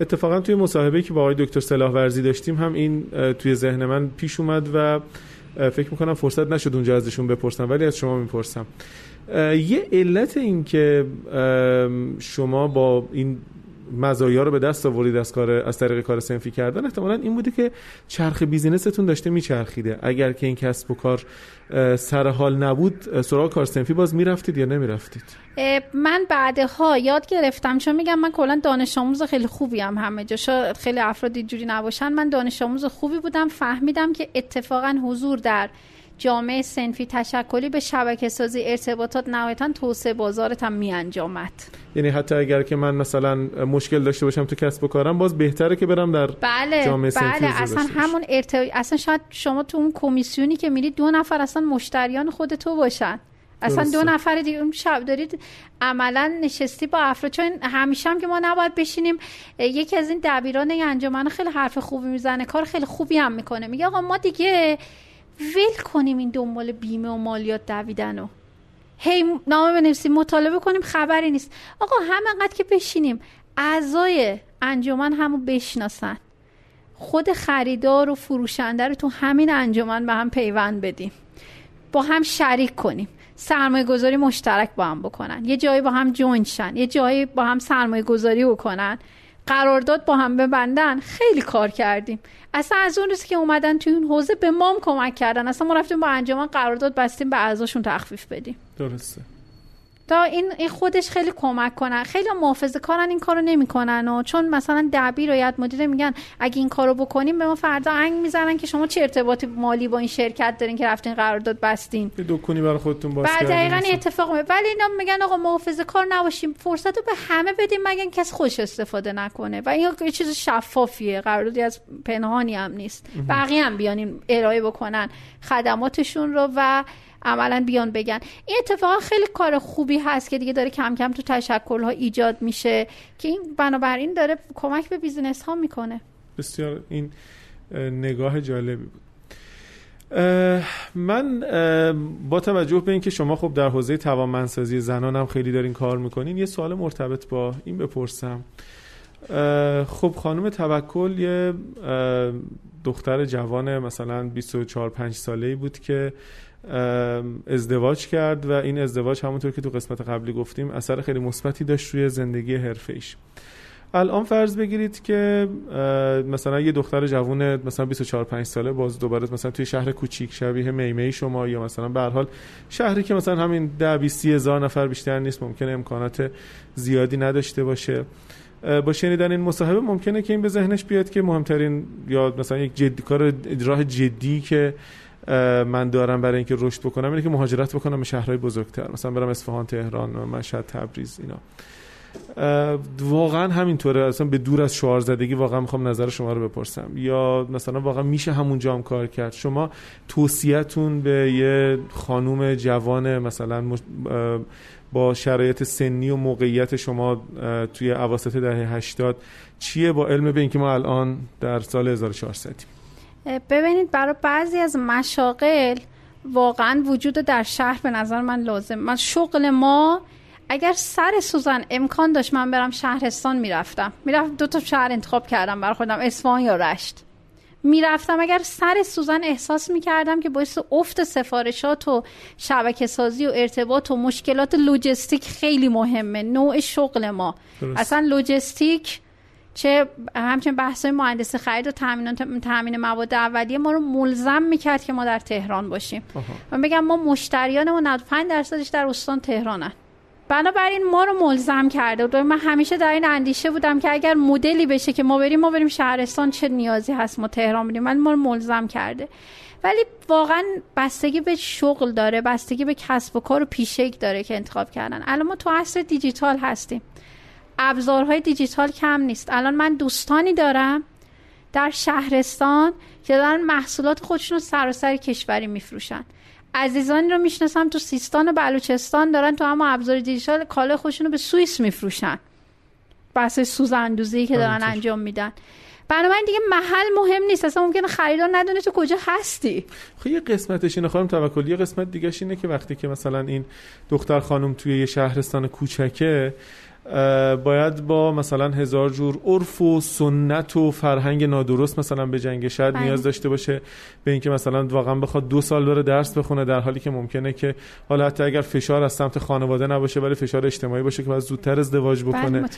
اتفاقا توی مصاحبه که با آقای دکتر صلاح ورزی داشتیم هم این توی ذهن من پیش اومد و فکر می‌کنم فرصت نشد اونجا ازشون بپرسم ولی از شما می‌پرسم. یه علت این که شما با این مزایا رو به دست آورید از کار از طریق کار سنفی کردن. احتمالا این بوده که چرخ بیزینستون داشته میچرخیده. اگر که این کسب و کار سر حال نبود سراغ کار سنفی باز می‌رفتید یا نمی‌رفتید؟ من بعدها یاد گرفتم. چون میگم من کلا دانش آموز خیلی خوبی هم همه جا. خیلی افراد اینجوری نباشن. من دانش آموز خوبی بودم. فهمیدم که اتفاقا حضور در جامعه سنفی تشکلی به شبکه سازی ارتباطات نهایتا توسعه بازارت هم می انجامد یعنی حتی اگر که من مثلا مشکل داشته باشم تو کسب و کارم باز بهتره که برم در بله جامعه سنفی بله اصلا همون ارتب... اصلا شاید شما تو اون کمیسیونی که میرید دو نفر اصلا مشتریان خود تو باشن. اصلا دو نفر دیگه اون شب دارید عملا نشستی با افراد چون همیشه هم که ما نباید بشینیم یکی از این دبیران انجمن خیلی حرف خوبی می‌زنه کار خیلی خوبی هم می‌کنه. میگه آقا ما دیگه ول کنیم این دنبال بیمه و مالیات دویدن و. هی نامه بنویسیم مطالبه کنیم خبری نیست. آقا همینقدر که بشینیم اعضای انجمن همو بشناسن. خود خریدار و فروشنده رو تو همین انجمن به هم پیوند بدیم. با هم شریک کنیم. سرمایه گذاری مشترک با هم بکنن. یه جایی با هم جوین شن. یه جایی با هم سرمایه گذاری بکنن. قرارداد با هم ببندن. خیلی کار کردیم. اصلا از اون روزی که اومدن توی اون حوزه به مام کمک کردن. اصلا ما رفتیم با انجمن قرارداد بستیم به اعضاشون تخفیف بدیم. درسته. تا این این خودش خیلی کمک کنن. خیلی محافظه کارن این کارو نمی‌کنن و چون مثلا دبیر و یاد مدیر میگن اگه این کارو بکنیم به ما فردا انگ می‌زنن که شما چه ارتباط مالی با این شرکت دارین که رفتین قرارداد بستین؟ یه دکونی برای خودتون باز بعد دقیقاً اتفاق می ولی اینا میگن آقا محافظه کار نباشیم. فرصت رو به همه بدیم مگه کس خوش استفاده نکنه. و این یه چیز شفافیه. قراردادی از پنهانی هم نیست. بقیه هم بیانیم ارائه بکنن خدماتشون رو و عملا بیان بگن. این اتفاقا خیلی کار خوبی هست که دیگه داره کم کم تو تشکل ها ایجاد میشه که این بنابراین داره کمک به بیزینس ها می‌کنه. بسیار این نگاه جالبی بود. من با توجه به اینکه شما خب در حوزه توانمندسازی زنان هم خیلی دارین کار می‌کنین یه سوال مرتبط با این بپرسم. خب خانم توکل یه دختر جوان مثلا 24 5 ساله ای بود که ازدواج کرد و این ازدواج همونطور که تو قسمت قبلی گفتیم اثر خیلی مثبتی داشت روی زندگی حرفه ایش. الان فرض بگیرید که مثلا یه دختر جوون مثلا 24 5 ساله باز دوباره مثلا توی شهر کوچیک شبیه میمی شما یا مثلا به حال شهری که مثلا همین 10 20 هزار نفر بیشتر نیست ممکنه امکانات زیادی نداشته باشه. با شنیدن این مصاحبه ممکنه که این به ذهنش بیاد که مهمترین یا مثلا یک جدی کار راه جدی که من دارم برای اینکه رشد بکنم اینه که مهاجرت بکنم به شهرهای بزرگتر مثلا برم اصفهان تهران مشهد تبریز اینا. واقعا همینطوره. اصلا به دور از شعار زدگی واقعا می‌خوام نظر شما رو بپرسم. یا مثلا واقعا میشه همونجا هم کار کرد؟ شما توصیهتون به یه خانوم جوان مثلا با شرایط سنی و موقعیت شما توی اواسط دهه 80 چیه؟ با علم به اینکه ما الان در سال 1400 ببینید برای بعضی از مشاغل واقعا وجود در شهر به نظر من لازم. من شغل ما اگر سر سوزن امکان داشت من برم شهرستان می‌رفتم. می‌رفت دو تا شهر انتخاب کردم برای خودم اصفهان یا رشت. می‌رفتم اگر سر سوزن احساس می‌کردم که باعث افت سفارشات و شبکه سازی و ارتباط و مشکلات لوجستیک خیلی مهمه نوع شغل ما. درست. اصلا لوجستیک چه همچنین بحث مهندسی خرید و تامین مواد اولیه ما رو ملزم می‌کرد که ما در تهران باشیم. و بگم ما مشتریان ما 95 درصدش در استان تهرانن. بنابراین ما رو ملزم کرده و من همیشه در این اندیشه بودم که اگر مدلی بشه که ما بریم ما بریم شهرستان چه نیازی هست ما تهران بریم؟ من ما رو ملزم کرده. ولی واقعا بستگی به شغل داره بستگی به کسب و کار و پیشک داره که انتخاب کردن. الان ما تو عصر دیجیتال هستیم. ابزارهای دیجیتال کم نیست. الان من دوستانی دارم در شهرستان که دارن محصولات خودشون رو سراسر کشوری میفروشن. عزیزانی رو می‌شناسم تو سیستان و بلوچستان دارن تو اما ابزار دیجیتال کالا خودشون رو به سوئیس میفروشن. بحث سوز اندوزی که دارن انجام میدن. بنابراین دیگه محل مهم نیست. اصلا ممکنه خریدار ندونه تو کجا هستی. خب یه قسمتش اینه خانم توکلی. یه قسمت دیگه اینه که وقتی که مثلا این دختر خانم توی یه شهرستان کوچکه باید با مثلا هزار جور عرف و سنت و فرهنگ نادرست مثلا به جنگ شاید بله. نیاز داشته باشه به اینکه مثلا واقعا بخواد دو سال بره درس بخونه در حالی که ممکنه که حالا حتی اگر فشار از سمت خانواده نباشه ولی فشار اجتماعی باشه که باید زودتر ازدواج بله، بکنه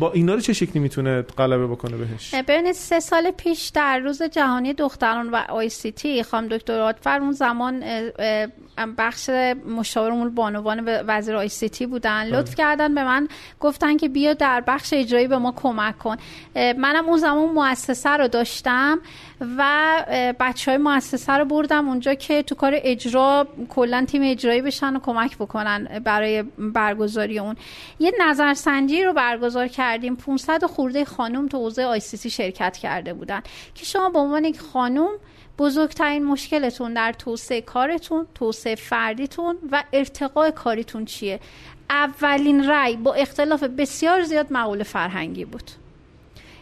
با اینا رو چه شکلی می‌تونه غلبه بکنه بهش ببینید سه سال پیش در روز جهانی دختران و آی سی تی خانم دکتر آتفر اون زمان بخش مشاور امور بانوان وزیر آی سی تی بودن بله. لطف کردن به من گفتن که بیا در بخش اجرایی به ما کمک کن. منم اون زمان مؤسسه رو داشتم و بچه های مؤسسه رو بردم اونجا که تو کار اجرا کلا تیم اجرایی بشن و کمک بکنن برای برگزاری اون. یه نظرسنجی رو برگزار کردیم. 500 خورده خانم تو حوزه آی سی شرکت کرده بودن. که شما به عنوان یک خانم بزرگترین مشکلتون در توسعه کارتون توسعه فردیتون و ارتقاء کاریتون چیه؟ اولین رأی با اختلاف بسیار زیاد مقوله فرهنگی بود.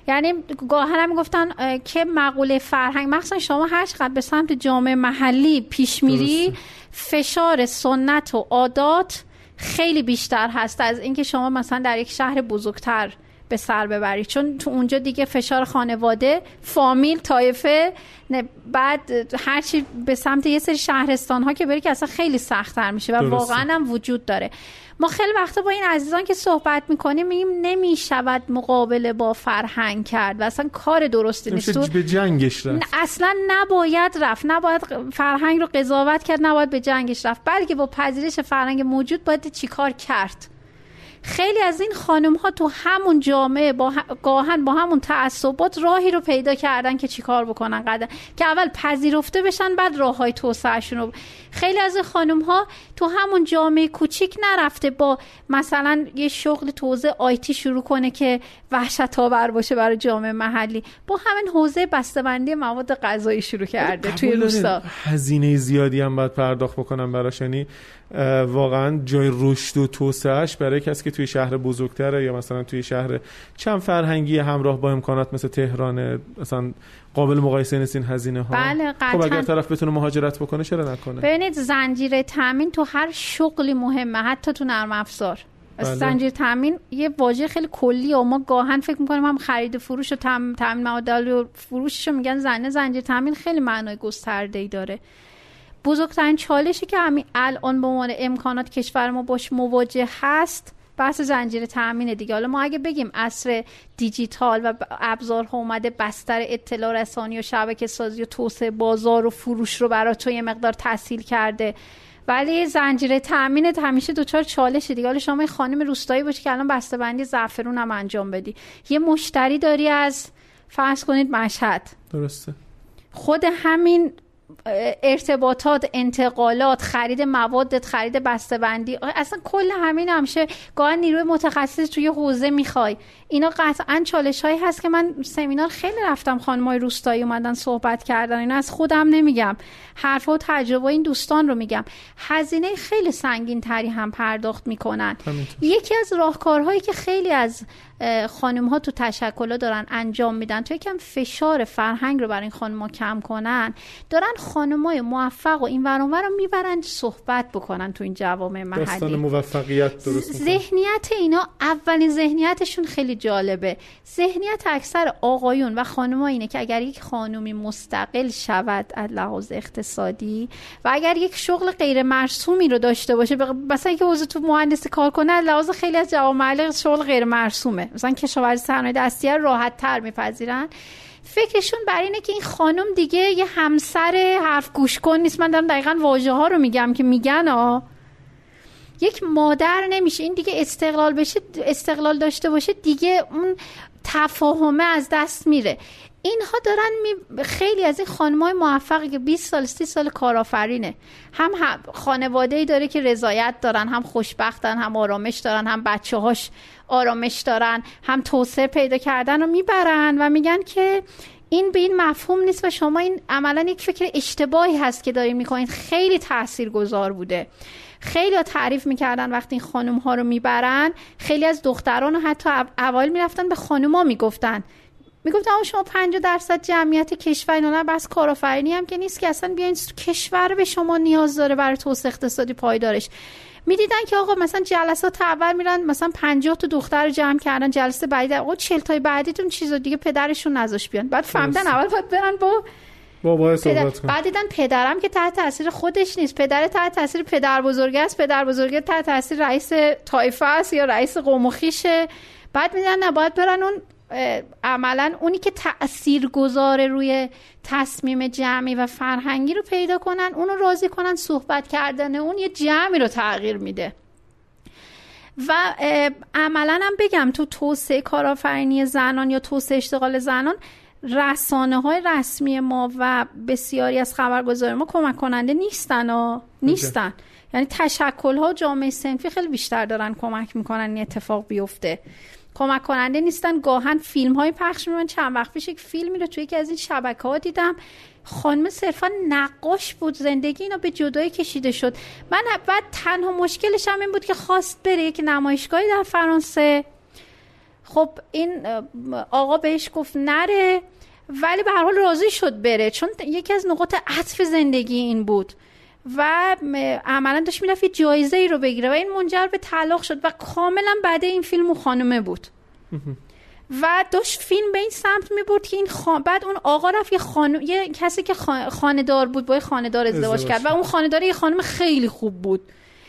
یعنی گاهن هم گفتن که مقوله فرهنگ مخصوصا شما هر چقدر به سمت جامعه محلی پیش میری فشار سنت و عادات خیلی بیشتر هست از اینکه شما مثلا در یک شهر بزرگتر به سر ببرید. چون تو اونجا دیگه فشار خانواده فامیل طایفه بعد هرچی به سمت یه سری شهرستان ها که بری که اصلا خیلی سختتر میشه و واقعا هم وجود داره. ما خیلی وقتا با این عزیزان که صحبت می‌کنیم میگیم نمی‌شود مقابله با فرهنگ کرد و اصلا کار درستی نیست. به جنگش رفت. اصلا نباید رفت. نباید فرهنگ رو قضاوت کرد نباید به جنگش رفت. بلکه با پذیرش فرهنگ موجود باید چیکار کرد. خیلی از این خانم ها تو همون جامعه با گاهن با همون تعصبات راهی رو پیدا کردن که چیکار بکنن قدر که اول پذیرفته بشن بعد راه های توسعهشون رو خیلی از خانم ها تو همون جامعه کوچیک نرفته با مثلا یه شغل توزه آیتی شروع کنه که وحشت آور باشه برای جامعه محلی. با همین حوزه بسته‌بندی مواد غذایی شروع کرده توی روستا. هزینه زیادی هم باید پرداخت بکنم براش یعنی واقعا جای رشد و توسعهش برای کسی که توی شهر بزرگتره یا مثلا توی شهر چند فرهنگی همراه با امکانات مثل تهران مثلا قابل مقایسه نیست این هزینه ها. بله قطعا. خب اگر طرف بتونه مهاجرت بکنه چرا نکنه؟ ببینید زنجیره تامین تو هر شغلی مهمه حتی تو نرم افزار. بله. زنجیره تامین یه واژه خیلی کلی و ما گاهن فکر می‌کنیم هم خرید فروش و تامین مواد و فروششو میگن زنه. زنجیره تامین خیلی معنای گسترده ای داره. بزرگترین چالشی که همین الان به عنوان امکانات کشور ما باش مواجه هست بحث زنجیره تامین دیگه. حالا ما اگه بگیم عصر دیجیتال و ابزارها اومده بستر اطلاع رسانی و شبکه سازی و توسعه بازار و فروش رو برای تو یه مقدار تسهیل کرده. ولی زنجیره تامینت همیشه دوچار چالشه دیگه. حالا شما خانم روستایی باشی که الان بسته‌بندی زعفرون هم انجام بدی. یه مشتری داری از فرض کنید مشهد. درسته. خود همین ارتباطات انتقالات خرید موادت خرید بسته‌بندی اصلا کل همین همیشه گاهی نیروی متخصص توی حوزه می‌خوای. اینا قطعا چالش هایی هست که من سمینار خیلی رفتم خانمای روستایی اومدن صحبت کردن. اینا از خودم نمیگم. حرف و تجربه این دوستان رو میگم. هزینه خیلی سنگین تری هم پرداخت می‌کنن. یکی از راهکارهایی که خیلی از خانم ها تو تشکل دارن انجام میدن تو یکم فشار فرهنگ رو برای این خانم ها کم کنن دارن خانم های موفق و این ورانور رو می‌برن صحبت بکنن تو این جوامع محلی. داستان موفقیت درست ذهنیت اینا اولین ذهنیتشون خیلی جالبه. ذهنیت اکثر آقایون و خانم اینه که اگر یک خانومی مستقل شود از لحاظ اقتصادی و اگر یک شغل غیر مرسومی رو داشته باشه مثلا اینکه حوزه تو مهندسی کار کنه از لحاظ خیلی از جوامع شغل غیر مرسومه. مثلا کشاورزی صنایع دستی راحت تر میپذیرن. فکرشون بر اینه که این خانم دیگه یه همسر حرف گوش کن نیست. من دارم دقیقا واژه ها رو میگم که میگن آ یک مادر نمیشه. این دیگه استقلال بشه استقلال داشته باشه دیگه اون تفاهمه از دست میره. اینها دارن می... خیلی از این خانمای موفقی که 20 سال 30 سال کارآفرینه. هم, هم خانواده ای داره که رضایت دارن هم خوشبختن هم آرامش دارن هم بچه هاش آرامش دارن هم توسعه پیدا کردن و می‌برن و میگن که این به این مفهوم نیست و شما این عملا یک فکر اشتباهی هست که دارین می‌کنید خیلی تأثیر گذار بوده. خیلی تعریف می‌کردن وقتی این خانم ها رو می‌برن خیلی از دختران حتی اول می‌رفتن به خانم ها می‌گفتن می‌گفتن شما 50 درصد جمعیت کشور اینا بس کارآفرینی هم که نیست که اصلا بیاین کشور به شما نیاز داره برای توسعه اقتصادی پایدارش. می‌دیدن که آقا مثلا جلسات اول میرن مثلا 50 تا دختر رو جمع کردن جلسه بعدی آقا 40 تای بعدیتون چیزا دیگه پدرشون نذاش بیان. بعد فهمیدن اول باید برن با بابا بعد دیدن پدرم که تحت تاثیر خودش نیست. پدر تحت تاثیر پدر بزرگ است. پدر بزرگ تحت تاثیر رئیس طایفه است یا رئیس قوم و خیشه. بعد میدن نباید برن اون عملا اونی که تأثیر گذاره روی تصمیم جمعی و فرهنگی رو پیدا کنن اونو راضی کنن صحبت کردن اون یه جمعی رو تغییر میده. و عملا هم بگم تو توسعه کارآفرینی زنان یا توسعه اشتغال زنان رسانه های رسمی ما و بسیاری از خبرگزاری ما کمک کننده نیستن و نیستن. یعنی تشکل ها جامعه سنفی خیلی بیشتر دارن کمک می‌کنن این اتفاق بیفته. کمک کننده نیستن. گاهن فیلم های پخش میمن چند وقت پیش یک فیلمی رو توی یکی از این شبکه ها دیدم. خانم صرفا نقاش بود. زندگی اینا به جدایی کشیده شد. من بعد تنها مشکلش هم این بود که خواست بره یک نمایشگاهی در فرانسه. خب این آقا بهش گفت نره. ولی به هر حال راضی شد بره. چون یکی از نقاط عطف زندگی این بود. و عملا داشت می‌رفت یه جایزه ای رو بگیره و این منجر به طلاق شد و کاملا بعد این فیلم و خانمه بود. و داشت فیلم به این سمت می بود که این خان... بعد اون آقا رفت یه, خانم... یه کسی که خاندار بود با یه خاندار ازدواج, کرد. و اون خاندار یه خانم خیلی خوب بود.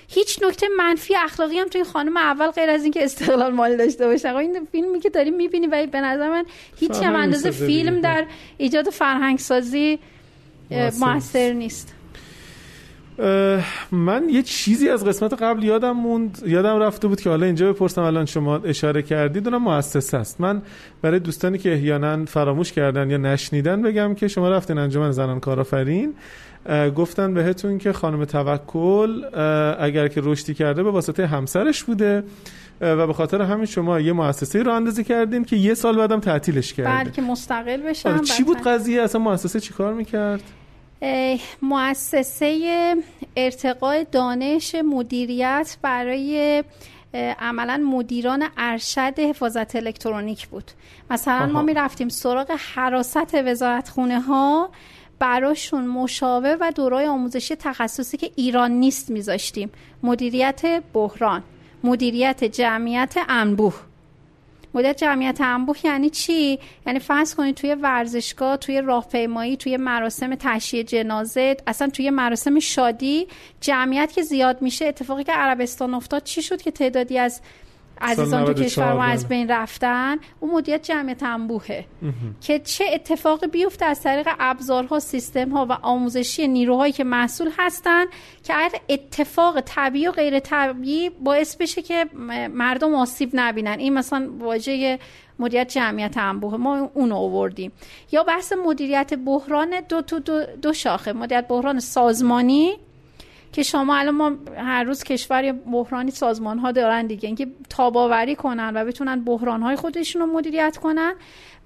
هیچ نکته منفی اخلاقی هم توی خانم اول غیر از اینکه استقلال مال داشته باشه. این فیلمی که داریم می‌بینی و به نظر من هیچ هم اندازه فیلم در ایجاد فرهنگ سازی موثر نیست. من یه چیزی از قسمت قبل یادم موند یادم رفته بود که حالا اینجا بپرسم الان شما اشاره کردید. اونم مؤسسه است. من برای دوستانی که احیانا فراموش کردن یا نشنیدن بگم که شما رفتین انجمن زنان کارآفرین. گفتن بهتون که خانم توکل اگر که رشدی کرده به واسطه همسرش بوده. و به خاطر همین شما یه مؤسسه رو اندازی کردین که یه سال بعدم تعطیلش کردین بعد که مستقل بشم آره، چی بود قضیه؟ اصلا مؤسسه چیکار می‌کرد؟ مؤسسه ارتقاء دانش مدیریت برای عملا مدیران ارشد حفاظت الکترونیک بود. مثلا ما می رفتیم سراغ حراست وزارت خونه ها براشون مشاور و دورای آموزشی تخصصی که ایران نیست میذاشتیم. مدیریت بحران مدیریت جمعیت انبوه. مدت جمعیت انبوه یعنی چی؟ یعنی فرض کنید توی ورزشگاه توی راهپیمایی توی مراسم تشییع جنازه اصلا توی مراسم شادی جمعیت که زیاد میشه اتفاقی که عربستان افتاد چی شد که تعدادی از عزیزان تو کشور ما از بین رفتن اون مدیریت جمعیت انبوهه که چه اتفاقی بیفته از طریق ابزارها سیستم ها و آموزشی نیروهایی که مسئول هستن که اگر اتفاق طبیعی و غیر طبیعی باعث بشه که مردم آسیب نبینن. این مثلا واژه مدیریت جمعیت انبوه ما اونو آوردیم. یا بحث مدیریت بحران دو, دو, دو, دو شاخه. مدیریت بحران سازمانی که شما الان ما هر روز کشور بحرانی سازمان ها دارن دیگه. اینکه تاباوری کنن و بتونن بحران های خودشون رو مدیریت کنن.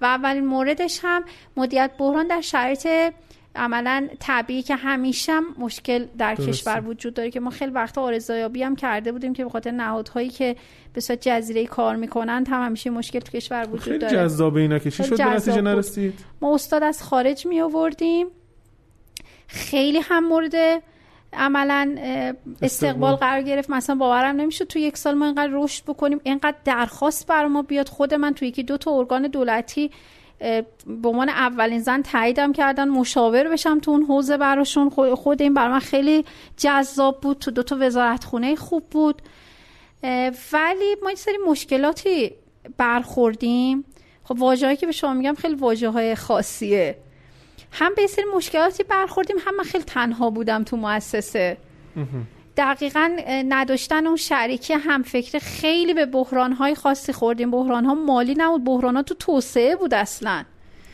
و اولین موردش هم مدیریت بحران در شرایط عملا طبیعی که همیشه هم مشکل در کشور وجود داره که ما خیلی وقت آرزایابی هم کرده بودیم که به خاطر نهادهایی که به صورت جزیره کار می‌کنن هم همیشه مشکل تو کشور وجود خیلی داره. خیلی جذاب اینا که شد به نتیجه نرسید؟ ما استاد از خارج می آوردیم خیلی هم مورد عملا استقبال. قرار گرفت. مثلا باورم نمیشه تو یک سال ما اینقدر رشد بکنیم اینقدر درخواست بر ما بیاد. خود من تو یکی دو تا ارگان دولتی به عنوان اولین زن تاییدم کردن مشاور بشم تو اون حوزه براشون. خود این بر من خیلی جذاب بود. تو دو تا وزارت خونه خوب بود. ولی ما این سری مشکلاتی برخوردیم. خب واژه‌ای که به شما میگم خیلی واژه های خاصیه. هم به سری مشکلاتی برخوردیم هم من خیلی تنها بودم تو مؤسسه. دقیقا نداشتن اون شریکی هم فکر خیلی به بحران های خاصی خوردیم. بحران ها مالی نبود بحران ها تو توسعه بود اصلا.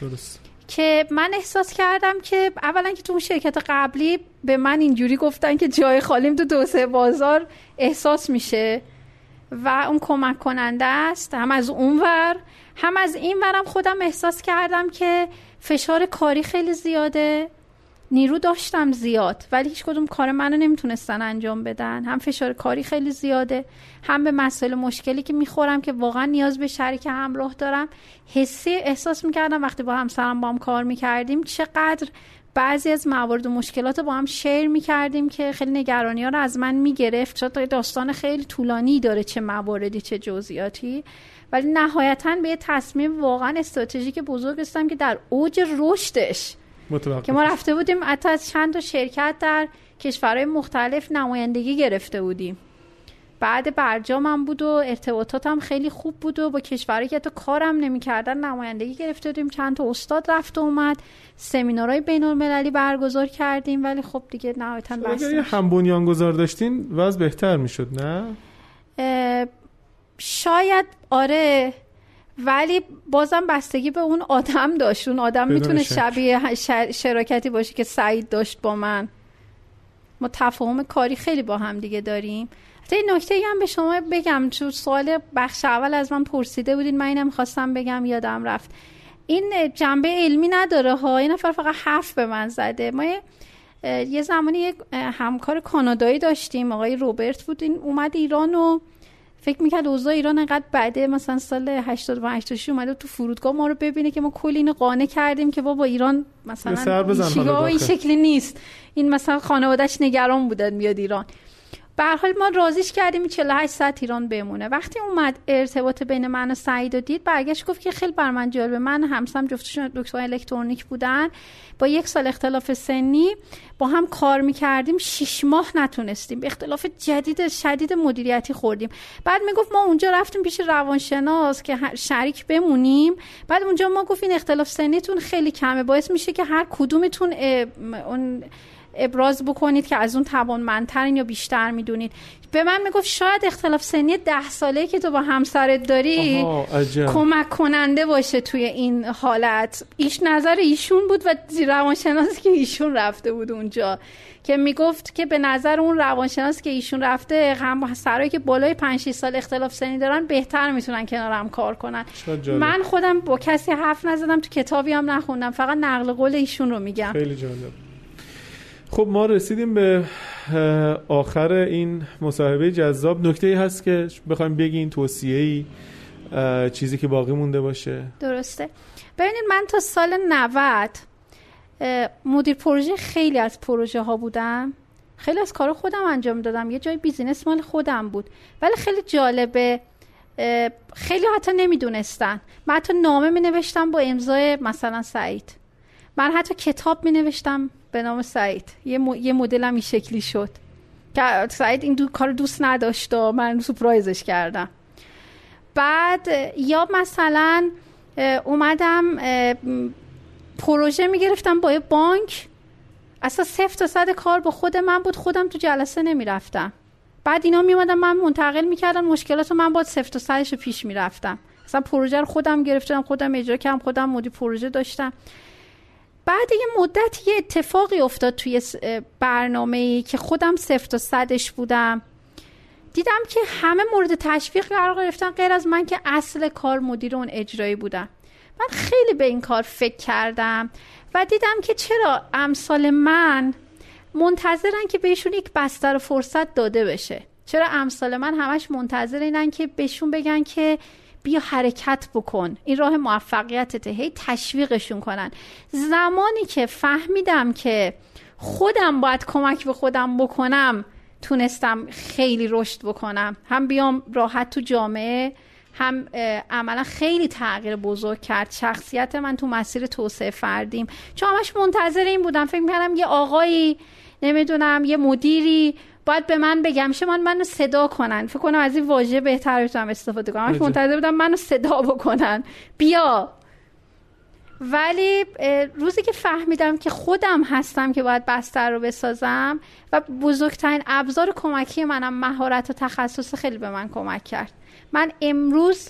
درست. که من احساس کردم که اولا که تو اون شرکت قبلی به من اینجوری گفتن که جای خالیم تو توسعه بازار احساس میشه و اون کمک کننده است. هم از اون ور هم از این ورم خودم احساس کردم که فشار کاری خیلی زیاده. نیرو داشتم زیاد ولی هیچ کدوم کار منو نمی‌تونستن انجام بدن. هم فشار کاری خیلی زیاده هم به مسائل مشکلی که می‌خورم که واقعا نیاز به شریک همراه دارم. حسی احساس می‌کردم وقتی با همسرم با هم کار می‌کردیم چقدر بعضی از موارد و مشکلات با هم شیر می‌کردیم که خیلی نگرانی ها رو از من می‌گرفت. شاید داستان خیلی طولانی داره چه مواردی چه جزئیاتی. ولی نهایتا به یه تصمیم واقعا استراتژیک بزرگ رسیدم که در اوج رشدش که ما رفته بودیم حتی از چند تا شرکت در کشورهای مختلف نمایندگی گرفته بودیم. بعد برجامم بود و ارتباطاتم خیلی خوب بود و با کشورهایی که تو کارم نمی‌کردن نمایندگی گرفته بودیم. چند تا استاد رفت و اومد. سمینارهای بین المللی برگزار کردیم ولی خب دیگه نهایتا بس اگر هم بنیانگذار داشتین وضع بهتر می‌شد نه؟ شاید آره ولی بازم بستگی به اون آدم داشت. اون آدم می‌تونه شبیه شراکتی باشه که سعید داشت با من. ما تفاهم کاری خیلی با هم دیگه داریم. این نکته هم به شما بگم. چون سوال بخش اول از من پرسیده بودین من اینم خواستم بگم یادم رفت. این جنبه علمی نداره ها. این نفر فقط حرف به من زده. ما یه زمانی یک همکار کانادایی داشتیم. آقای روبرت بود. این اومد ایران و فکر می‌کرد اوضاع ایران انقدر بده. مثلا سال 85 86 اومده تو فرودگاه ما رو ببینه که ما کلی اینو قانع کردیم که بابا ایران مثلا این شکلی نیست. این مثلا خانوادهش نگران بودن میاد ایران. به حال ما رازیش کردیم 48 ساعت ایران بمونه. وقتی اومد ارتباط بین من و سعید و دید برگشت گفت که خیلی بر من جالبه. من همسم جفتشون دکتر الکترونیک بودن. با یک سال اختلاف سنی با هم کار می‌کردیم. شیش ماه نتونستیم. اختلاف جدید شدید مدیریتی خوردیم. بعد می‌گفت ما اونجا رفتیم پیش روانشناس که شریک بمونیم. بعد اونجا ما گفتیم اختلاف سنیتون خیلی کمه. باعث میشه که هر کدومتون اون ابراز بکنید که از اون توانمندترین یا بیشتر می‌دونید. به من می‌گفت شاید اختلاف سنی ده ساله که تو با همسرت داری کمک کننده باشه توی این حالت. ایش نظر ایشون بود و روانشناس که ایشون رفته بود اونجا. که می‌گفت که به نظر اون روانشناس که ایشون رفته هم سرایی که بالای 5 سال اختلاف سنی دارن بهتر می‌تونن کنارم کار کنن. من خودم با کسی حرف نزدم تو کتابی هم نخوندم. فقط نقل قول ایشون رو میگم. خیلی جالب. خب ما رسیدیم به آخر این مصاحبه جذاب. نکته ای هست که بخوایم بگین توصیه ای چیزی که باقی مونده باشه. درسته. ببینید من تا سال 90 مدیر پروژه خیلی از پروژه ها بودم. خیلی از کار خودم انجام دادم. یه جای بیزینس مال خودم بود. ولی خیلی جالبه خیلی حتی نمی‌دونستن. من حتی نامه می نوشتم با امضای مثلا سعید. من حتی کتاب می نوشتم به نام سعید. یه, م... یه مدلم این شکلی شد. که سعید این دو... کار دوست نداشت و من سپرایزش کردم. بعد یا مثلا اومدم پروژه می‌گرفتم با یه بانک. اصلا صفر تا صد کار با خود من بود. خودم تو جلسه نمی‌رفتم. بعد اینا میومدن من منتقل می‌کردن مشکلات من با صفر تا صدش پیش می‌رفتم. اصلا پروژه رو خودم گرفتم خودم اجرا کردم خودم مدیر پروژه داشتم. بعد یه مدت یه اتفاقی افتاد توی برنامه که خودم صفر تا صدش بودم. دیدم که همه مورد تشویق قرار گرفتن غیر از من که اصل کار مدیر اون اجرایی بودم من خیلی به این کار فکر کردم و دیدم که چرا امثال من منتظرن که بهشون یک بستر فرصت داده بشه. چرا امثال من همش منتظر اینن که بهشون بگن که بیا حرکت بکن. این راه موفقیتته هی تشویقشون کنن. زمانی که فهمیدم که خودم باید کمک به خودم بکنم تونستم خیلی رشد بکنم. هم بیام راحت تو جامعه هم عملا خیلی تغییر بزرگ کرد. شخصیت من تو مسیر توسعه فردیم. چون همش منتظر این بودم. فکر می‌کردم یه آقایی نمی‌دونم یه مدیری باید به من بگم شه من منو صدا کنن. فکر کنم از این واژه بهتر بتونم استفاده کنم. همش منتظر بودم منو صدا بکنن. بیا. ولی روزی که فهمیدم که خودم هستم که باید بستر رو بسازم و بزرگترین ابزار کمکی منم مهارت و تخصص خیلی به من کمک کرد. من امروز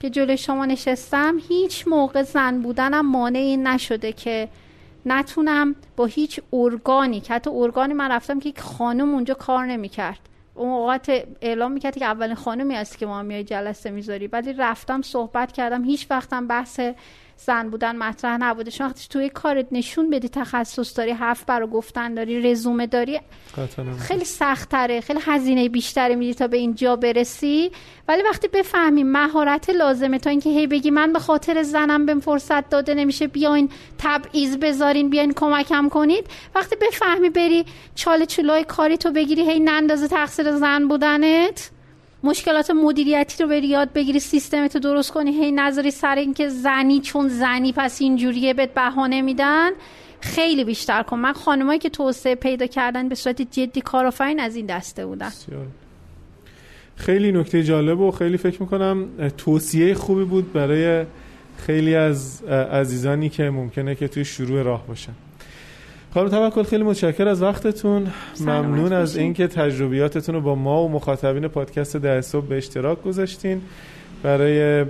که جلوی شما نشستم هیچ موقع زن بودنم مانعی نشده که نتونم با هیچ ارگانی که حتی ارگانی من رفتم که یک خانم اونجا کار نمی‌کرد. اون اوقات اعلام می‌کرد که اولین خانمی هست که ما میای جلسه می‌ذاری. ولی رفتم صحبت کردم. هیچ وقتم بحث زن بودن مطرح نبوده. شما وقتی توی کارت نشون بدی تخصص داری حرف برای گفتن داری رزومه داری خیلی سخت تره خیلی هزینه بیشتری میدی تا به اینجا برسی. ولی وقتی بفهمی مهارت لازمه تا اینکه هی بگی من به خاطر زنم بهم فرصت داده نمیشه بیاین تبعیض بذارین بیاین کمکم کنید. وقتی بفهمی بری چاله چولای کاری تو بگیری هی نندازه تقصیر زن بودنت. مشکلات مدیریتی رو بری یاد بگیری سیستم تو درست کنی هی نظری سر اینکه زنی چون زنی پس اینجوریه بهت بهانه میدن. خیلی بیشتر کن. من خانمایی که توسعه پیدا کردن به صورت جدی کارآفرین از این دسته بودن. خیلی نکته جالب و خیلی فکر می‌کنم توصیه خوبی بود برای خیلی از عزیزانی که ممکنه که توی شروع راه باشن. خانم توکل خیلی متشکر از وقتتون. ممنون از اینکه تجربیاتتون رو با ما و مخاطبین پادکست در صبح به اشتراک گذاشتین. برای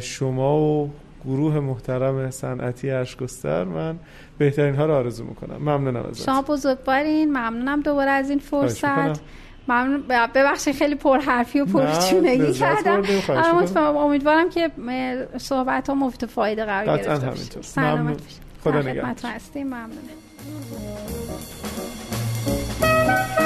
شما و گروه محترم صنعتی اشکستر من بهترین ها رو آرزو می‌کنم. ممنونم از شما بزرگوارین. ممنونم دوباره از این فرصت. ممنون. ببخشید خیلی پرحرفی و پرچونگی کردم. اما امیدوارم که صحبت ها مفت فایده قرار گرفته باشه. سلامت خدا نگهدار. ممنونم. うん